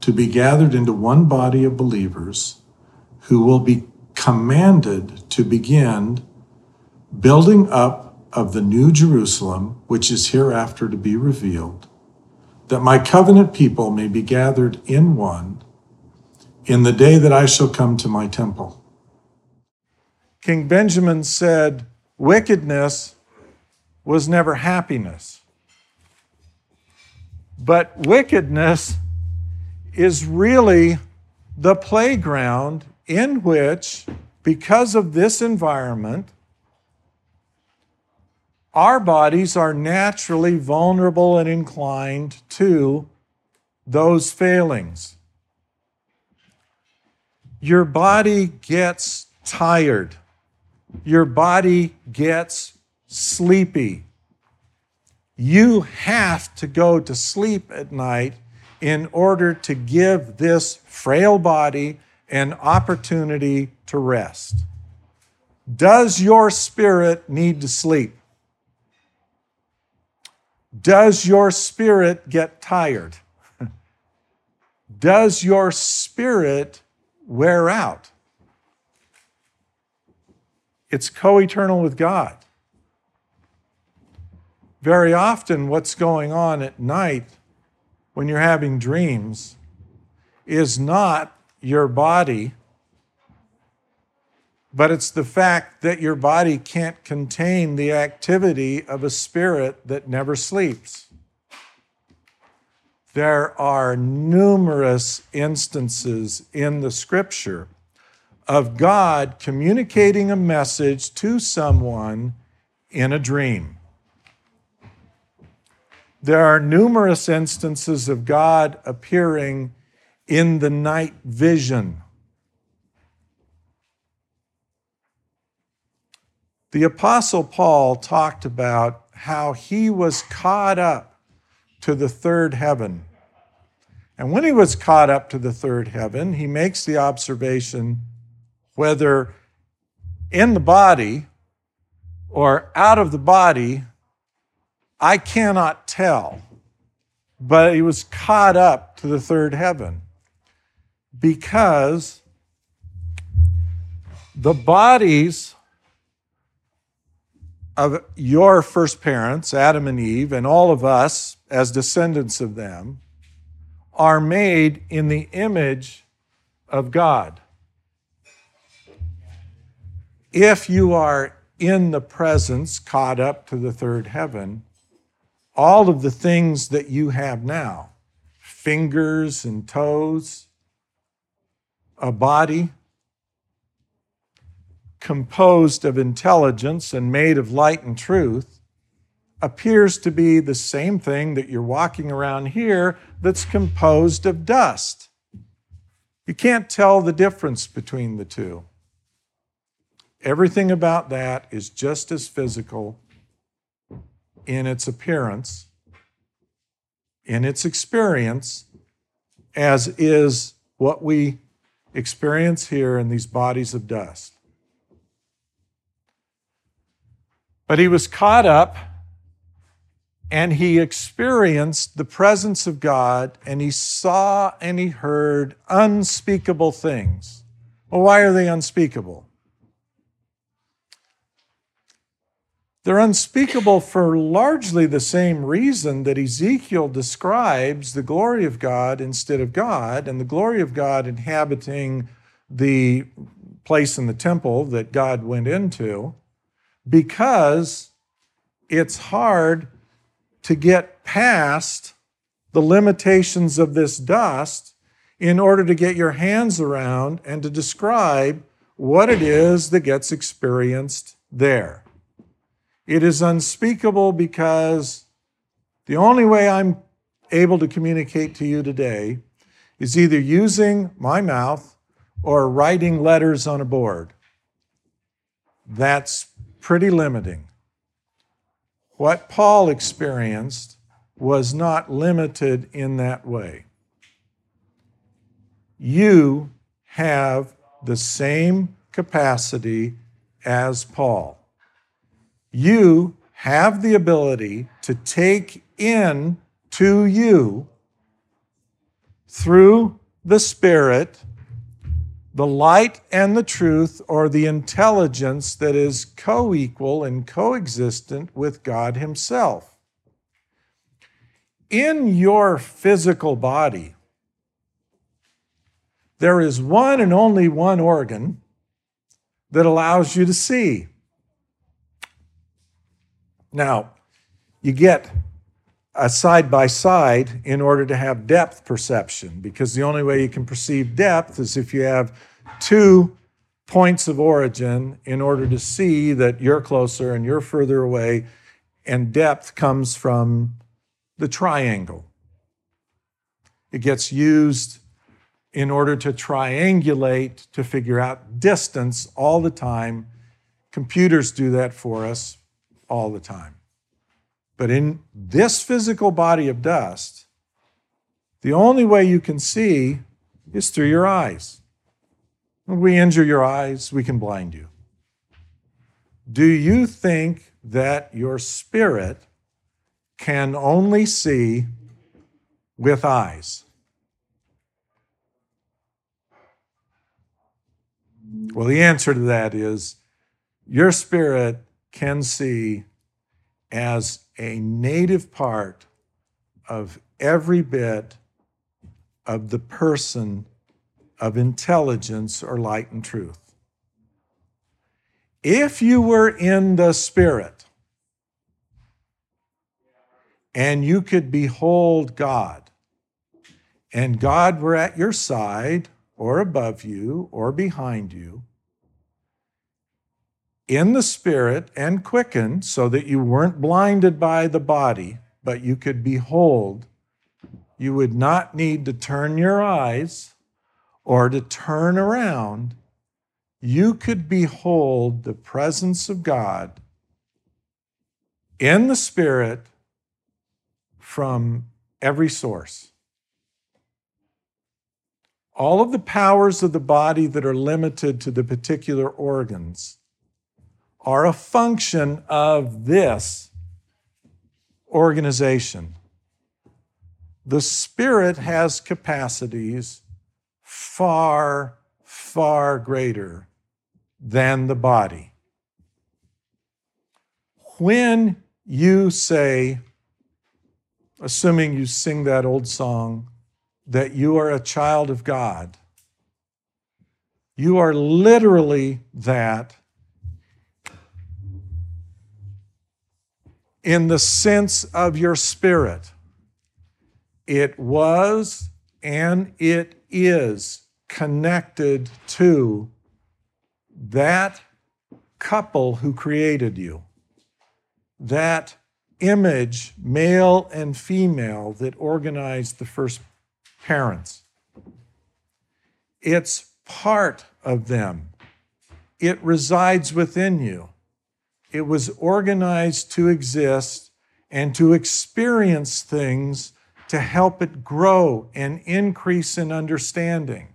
to be gathered into one body of believers who will be commanded to begin building up of the new Jerusalem, which is hereafter to be revealed, that my covenant people may be gathered in one in the day that I shall come to my temple. King Benjamin said, Wickedness was never happiness. But wickedness is really the playground in which, because of this environment, our bodies are naturally vulnerable and inclined to those failings. Your body gets tired. Your body gets sleepy. You have to go to sleep at night in order to give this frail body an opportunity to rest. Does your spirit need to sleep? Does your spirit get tired? Does your spirit wear out? It's co eternal with God. Very often, what's going on at night when you're having dreams is not your body, but it's the fact that your body can't contain the activity of a spirit that never sleeps. There are numerous instances in the scripture of God communicating a message to someone in a dream. There are numerous instances of God appearing in the night vision. The Apostle Paul talked about how he was caught up to the third heaven. And when he was caught up to the third heaven, he makes the observation whether in the body or out of the body, I cannot tell. But he was caught up to the third heaven because the bodies of your first parents, Adam and Eve, and all of us as descendants of them, are made in the image of God. If you are in the presence, caught up to the third heaven, all of the things that you have now fingers and toes, a body composed of intelligence and made of light and truth appears to be the same thing that you're walking around here that's composed of dust. You can't tell the difference between the two. Everything about that is just as physical in its appearance, in its experience, as is what we experience here in these bodies of dust. But he was caught up and he experienced the presence of God and he saw and he heard unspeakable things. Well, why are they unspeakable? They're unspeakable for largely the same reason that Ezekiel describes the glory of God instead of God, and the glory of God inhabiting the place in the temple that God went into, because it's hard to get past the limitations of this dust in order to get your hands around and to describe what it is that gets experienced there. It is unspeakable because the only way I'm able to communicate to you today is either using my mouth or writing letters on a board. That's pretty limiting. What Paul experienced was not limited in that way. You have the same capacity as Paul you have the ability to take in to you through the Spirit the light and the truth or the intelligence that is co equal and coexistent with God Himself. In your physical body, there is one and only one organ that allows you to see. Now, you get a side by side in order to have depth perception, because the only way you can perceive depth is if you have two points of origin in order to see that you're closer and you're further away, and depth comes from the triangle. It gets used in order to triangulate to figure out distance all the time. Computers do that for us all the time. But in this physical body of dust, the only way you can see is through your eyes. When we injure your eyes, we can blind you. Do you think that your spirit can only see with eyes? Well, the answer to that is your spirit can see as a native part of every bit of the person of intelligence or light and truth. If you were in the Spirit and you could behold God, and God were at your side or above you or behind you, in the Spirit and quickened so that you weren't blinded by the body, but you could behold, you would not need to turn your eyes or to turn around. You could behold the presence of God in the Spirit from every source. All of the powers of the body that are limited to the particular organs are a function of this organization. The Spirit has capacities far, far greater than the body. When you say, assuming you sing that old song, that you are a child of God, you are literally that in the sense of your spirit. It was and it is connected to that couple who created you, that image, male and female, that organized the first parents. It's part of them, it resides within you. It was organized to exist and to experience things to help it grow and increase in understanding.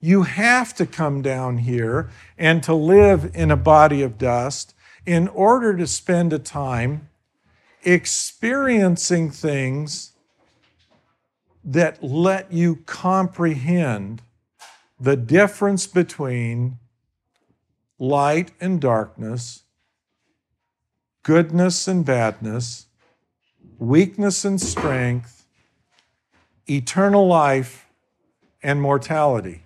You have to come down here and to live in a body of dust in order to spend a time experiencing things that let you comprehend the difference between light and darkness, goodness and badness, weakness and strength, eternal life and mortality.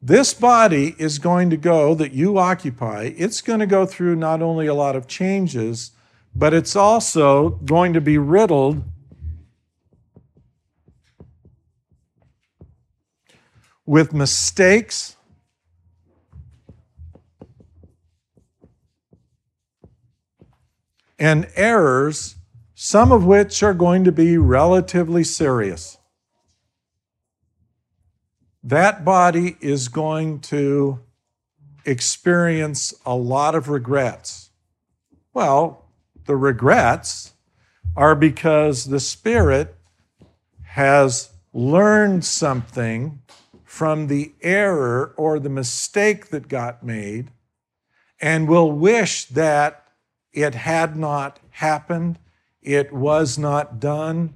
This body is going to go, that you occupy, it's going to go through not only a lot of changes, but it's also going to be riddled with mistakes and errors, some of which are going to be relatively serious. That body is going to experience a lot of regrets. Well, the regrets are because the Spirit has learned something from the error or the mistake that got made and will wish that it had not happened. It was not done.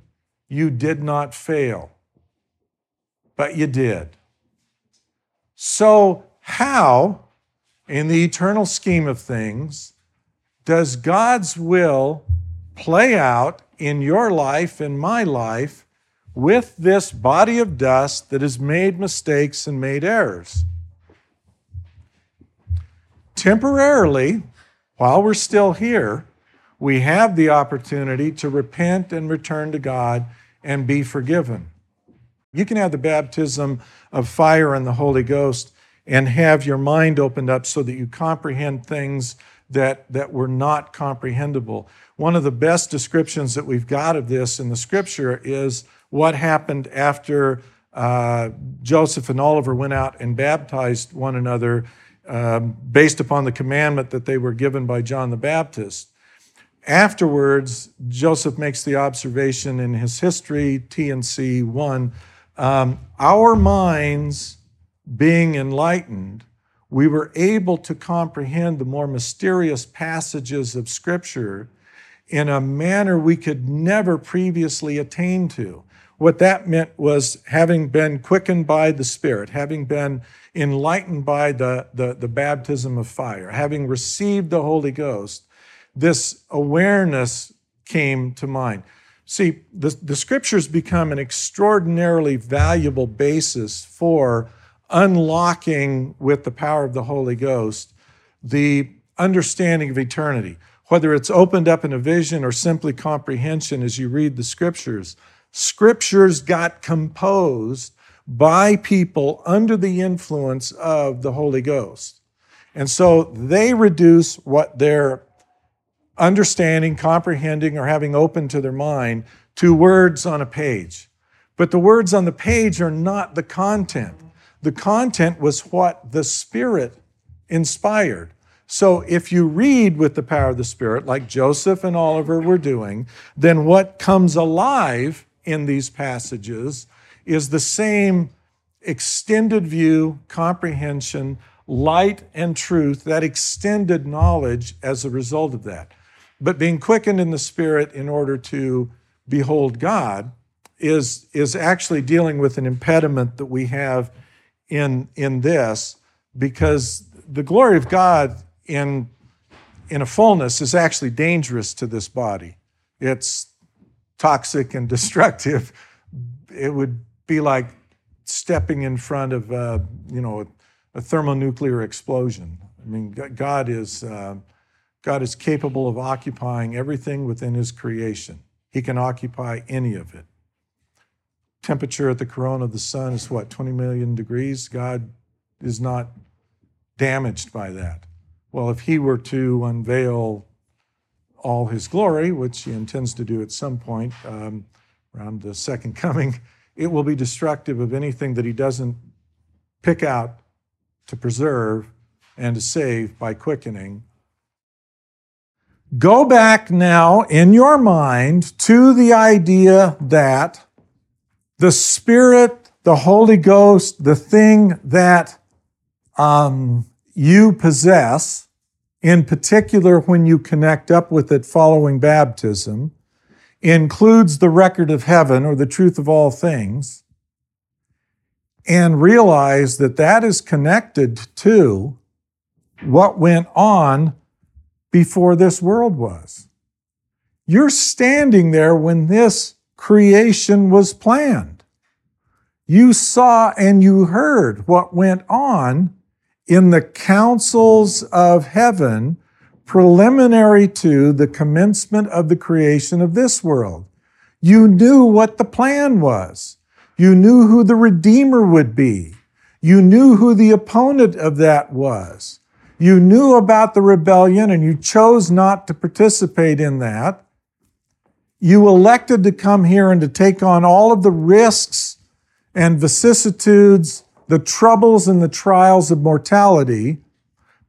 You did not fail. But you did. So, how, in the eternal scheme of things, does God's will play out in your life, in my life, with this body of dust that has made mistakes and made errors? Temporarily, while we're still here, we have the opportunity to repent and return to God and be forgiven. You can have the baptism of fire and the Holy Ghost and have your mind opened up so that you comprehend things that, that were not comprehensible. One of the best descriptions that we've got of this in the scripture is what happened after uh, Joseph and Oliver went out and baptized one another um, based upon the commandment that they were given by John the Baptist. Afterwards, Joseph makes the observation in his history, T&C 1, um, our minds being enlightened, we were able to comprehend the more mysterious passages of Scripture in a manner we could never previously attain to. What that meant was having been quickened by the Spirit, having been enlightened by the, the, the baptism of fire, having received the Holy Ghost, this awareness came to mind. See, the, the scriptures become an extraordinarily valuable basis for unlocking with the power of the Holy Ghost the understanding of eternity, whether it's opened up in a vision or simply comprehension as you read the scriptures. Scriptures got composed by people under the influence of the Holy Ghost. And so they reduce what they're understanding, comprehending, or having open to their mind to words on a page. But the words on the page are not the content. The content was what the Spirit inspired. So if you read with the power of the Spirit, like Joseph and Oliver were doing, then what comes alive in these passages is the same extended view, comprehension, light and truth, that extended knowledge as a result of that. But being quickened in the Spirit in order to behold God is, is actually dealing with an impediment that we have in, in this because the glory of God in, in a fullness is actually dangerous to this body. It's toxic and destructive. It would be like stepping in front of, uh, you know, a, a, thermonuclear explosion. I mean, God is, uh, God is capable of occupying everything within His creation. He can occupy any of it. Temperature at the corona of the sun is what, 20 million degrees? God is not damaged by that. Well, if He were to unveil all His glory, which He intends to do at some point um, around the second coming, it will be destructive of anything that He doesn't pick out to preserve and to save by quickening. Go back now in your mind to the idea that the Spirit, the Holy Ghost, the thing that um, you possess, in particular when you connect up with it following baptism, includes the record of heaven or the truth of all things, and realize that that is connected to what went on before this world was. You're standing there when this creation was planned. You saw and you heard what went on in the councils of heaven preliminary to the commencement of the creation of this world. You knew what the plan was. You knew who the Redeemer would be. You knew who the opponent of that was. You knew about the rebellion and you chose not to participate in that. You elected to come here and to take on all of the risks and vicissitudes, the troubles and the trials of mortality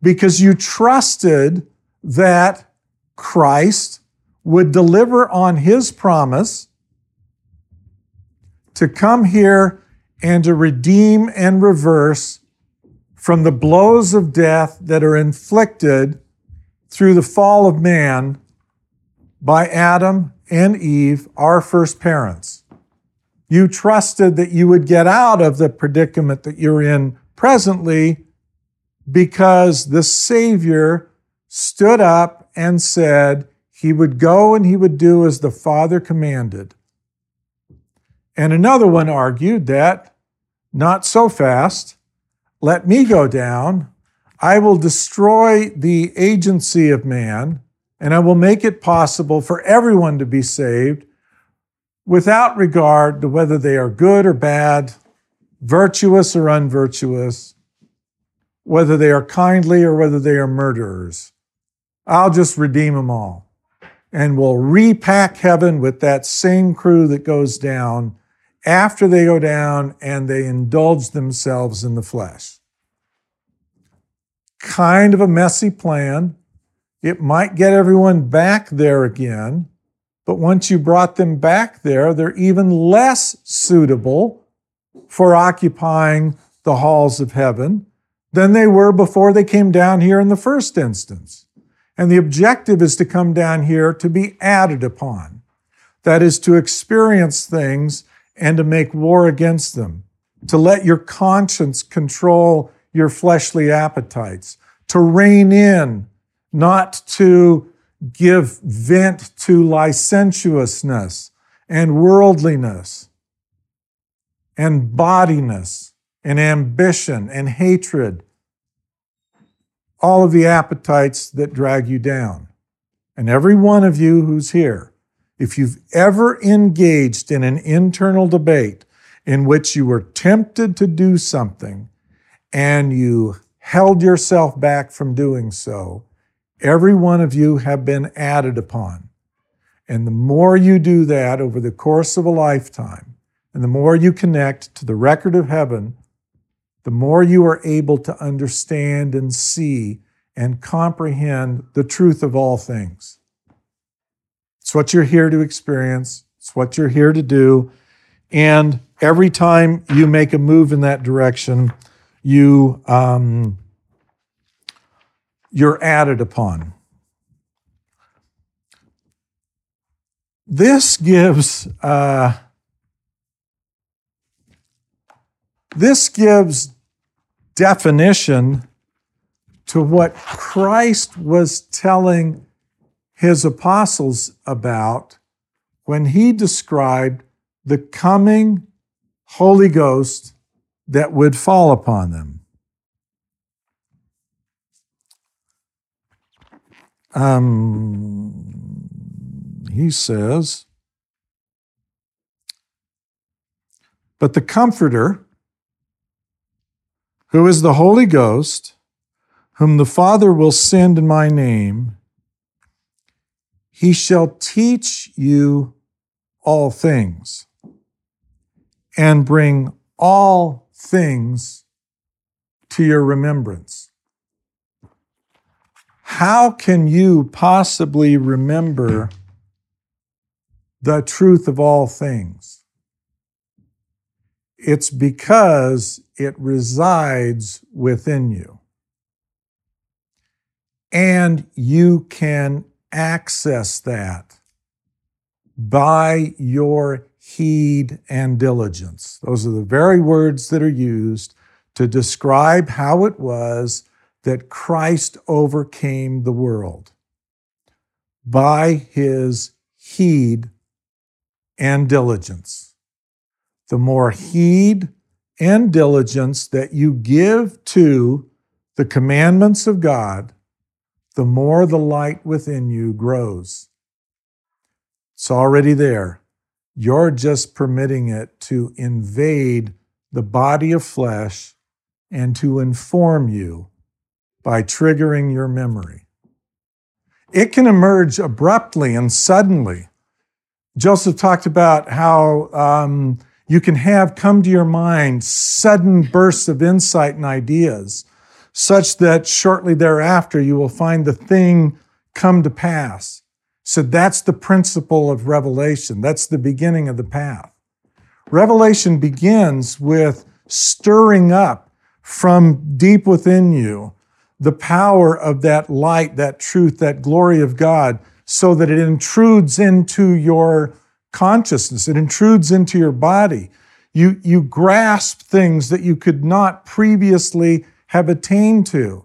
because you trusted that Christ would deliver on his promise to come here and to redeem and reverse from the blows of death that are inflicted through the fall of man by Adam and Eve, our first parents. You trusted that you would get out of the predicament that you're in presently because the Savior stood up and said he would go and he would do as the Father commanded. And another one argued that not so fast let me go down. I will destroy the agency of man, and I will make it possible for everyone to be saved without regard to whether they are good or bad, virtuous or unvirtuous, whether they are kindly or whether they are murderers. I'll just redeem them all. And we'll repack heaven with that same crew that goes down after they go down and they indulge themselves in the flesh. Kind of a messy plan. It might get everyone back there again, but once you brought them back there, they're even less suitable for occupying the halls of heaven than they were before they came down here in the first instance. And the objective is to come down here to be added upon. That is to experience things and to make war against them, to let your conscience control your fleshly appetites, to rein in, not to give vent to licentiousness and worldliness and bodiness and ambition and hatred. All of the appetites that drag you down. And every one of you who's here, if you've ever engaged in an internal debate in which you were tempted to do something and you held yourself back from doing so, every one of you have been added upon. And the more you do that over the course of a lifetime, and the more you connect to the record of heaven, the more you are able to understand and see and comprehend the truth of all things. It's what you're here to experience, it's what you're here to do. And every time you make a move in that direction, you um, you're added upon. This gives uh, this gives definition to what Christ was telling his apostles about when he described the coming Holy Ghost that would fall upon them. Um, he says, But the Comforter, who is the Holy Ghost, whom the Father will send in my name, he shall teach you all things and bring all things to your remembrance. How can you possibly remember the truth of all things? It's because it resides within you. And you can access that by your heed and diligence. Those are the very words that are used to describe how it was that Christ overcame the world by his heed and diligence. The more heed and diligence that you give to the commandments of God, the more the light within you grows. It's already there. You're just permitting it to invade the body of flesh and to inform you by triggering your memory. It can emerge abruptly and suddenly. Joseph talked about how um, you can have come to your mind sudden bursts of insight and ideas, such that shortly thereafter you will find the thing come to pass. So that's the principle of revelation. That's the beginning of the path. Revelation begins with stirring up from deep within you the power of that light, that truth, that glory of God, so that it intrudes into your consciousness, it intrudes into your body. You, you grasp things that you could not previously have attained to.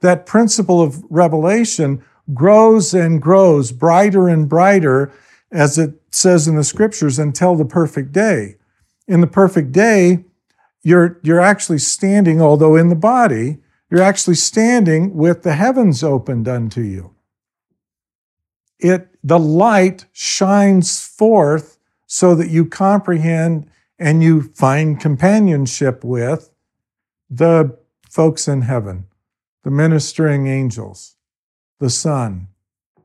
That principle of revelation grows and grows, brighter and brighter, as it says in the scriptures, until the perfect day. In the perfect day, you're, you're actually standing, although in the body, you're actually standing with the heavens opened unto you. It, the light shines forth so that you comprehend and you find companionship with the folks in heaven, the ministering angels the Son.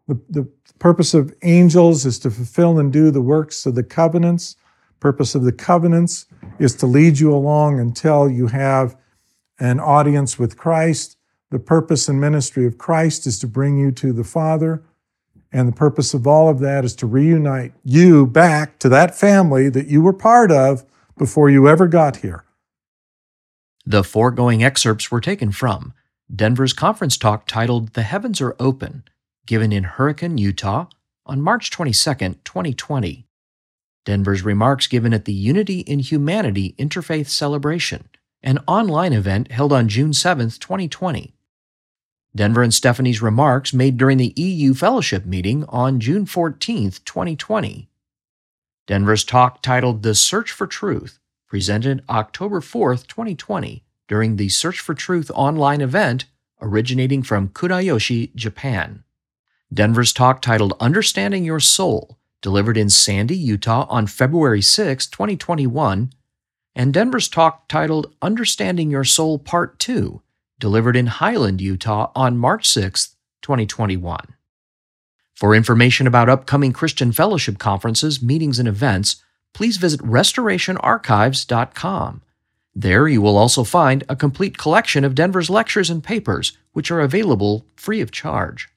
The, the purpose of angels is to fulfill and do the works of the covenants. Purpose of the covenants is to lead you along until you have an audience with Christ. The purpose and ministry of Christ is to bring you to the Father. And the purpose of all of that is to reunite you back to that family that you were part of before you ever got here. The foregoing excerpts were taken from Denver's conference talk titled The Heavens Are Open, given in Hurricane, Utah on March 22, 2020. Denver's remarks given at the Unity in Humanity Interfaith Celebration, an online event held on June 7, 2020. Denver and Stephanie's remarks made during the EU Fellowship meeting on June 14, 2020. Denver's talk titled The Search for Truth, presented October 4th, 2020, during the Search for Truth online event originating from Kudayoshi, Japan. Denver's talk titled Understanding Your Soul, delivered in Sandy, Utah on February 6, 2021, and Denver's talk titled Understanding Your Soul Part 2, delivered in Highland, Utah on March 6, 2021. For information about upcoming Christian Fellowship conferences, meetings, and events, please visit restorationarchives.com. There you will also find a complete collection of Denver's lectures and papers, which are available free of charge.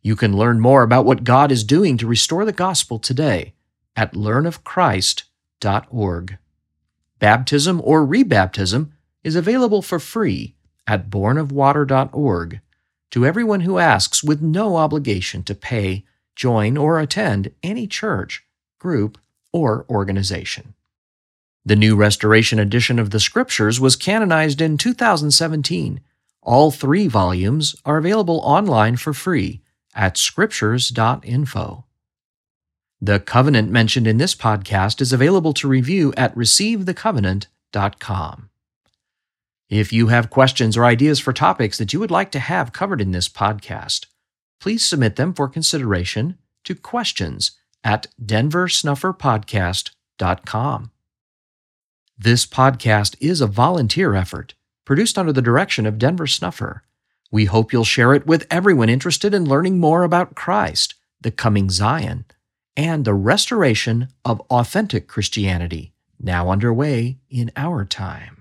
You can learn more about what God is doing to restore the gospel today at learnofchrist.org. Baptism or rebaptism is available for free at bornofwater.org to everyone who asks with no obligation to pay, join, or attend any church, group, or organization. The new Restoration edition of the Scriptures was canonized in 2017. All three volumes are available online for free at scriptures.info. The covenant mentioned in this podcast is available to review at receivethecovenant.com. If you have questions or ideas for topics that you would like to have covered in this podcast, please submit them for consideration to questions at denversnufferpodcast.com. This podcast is a volunteer effort produced under the direction of Denver Snuffer. We hope you'll share it with everyone interested in learning more about Christ, the coming Zion, and the restoration of authentic Christianity, now underway in our time.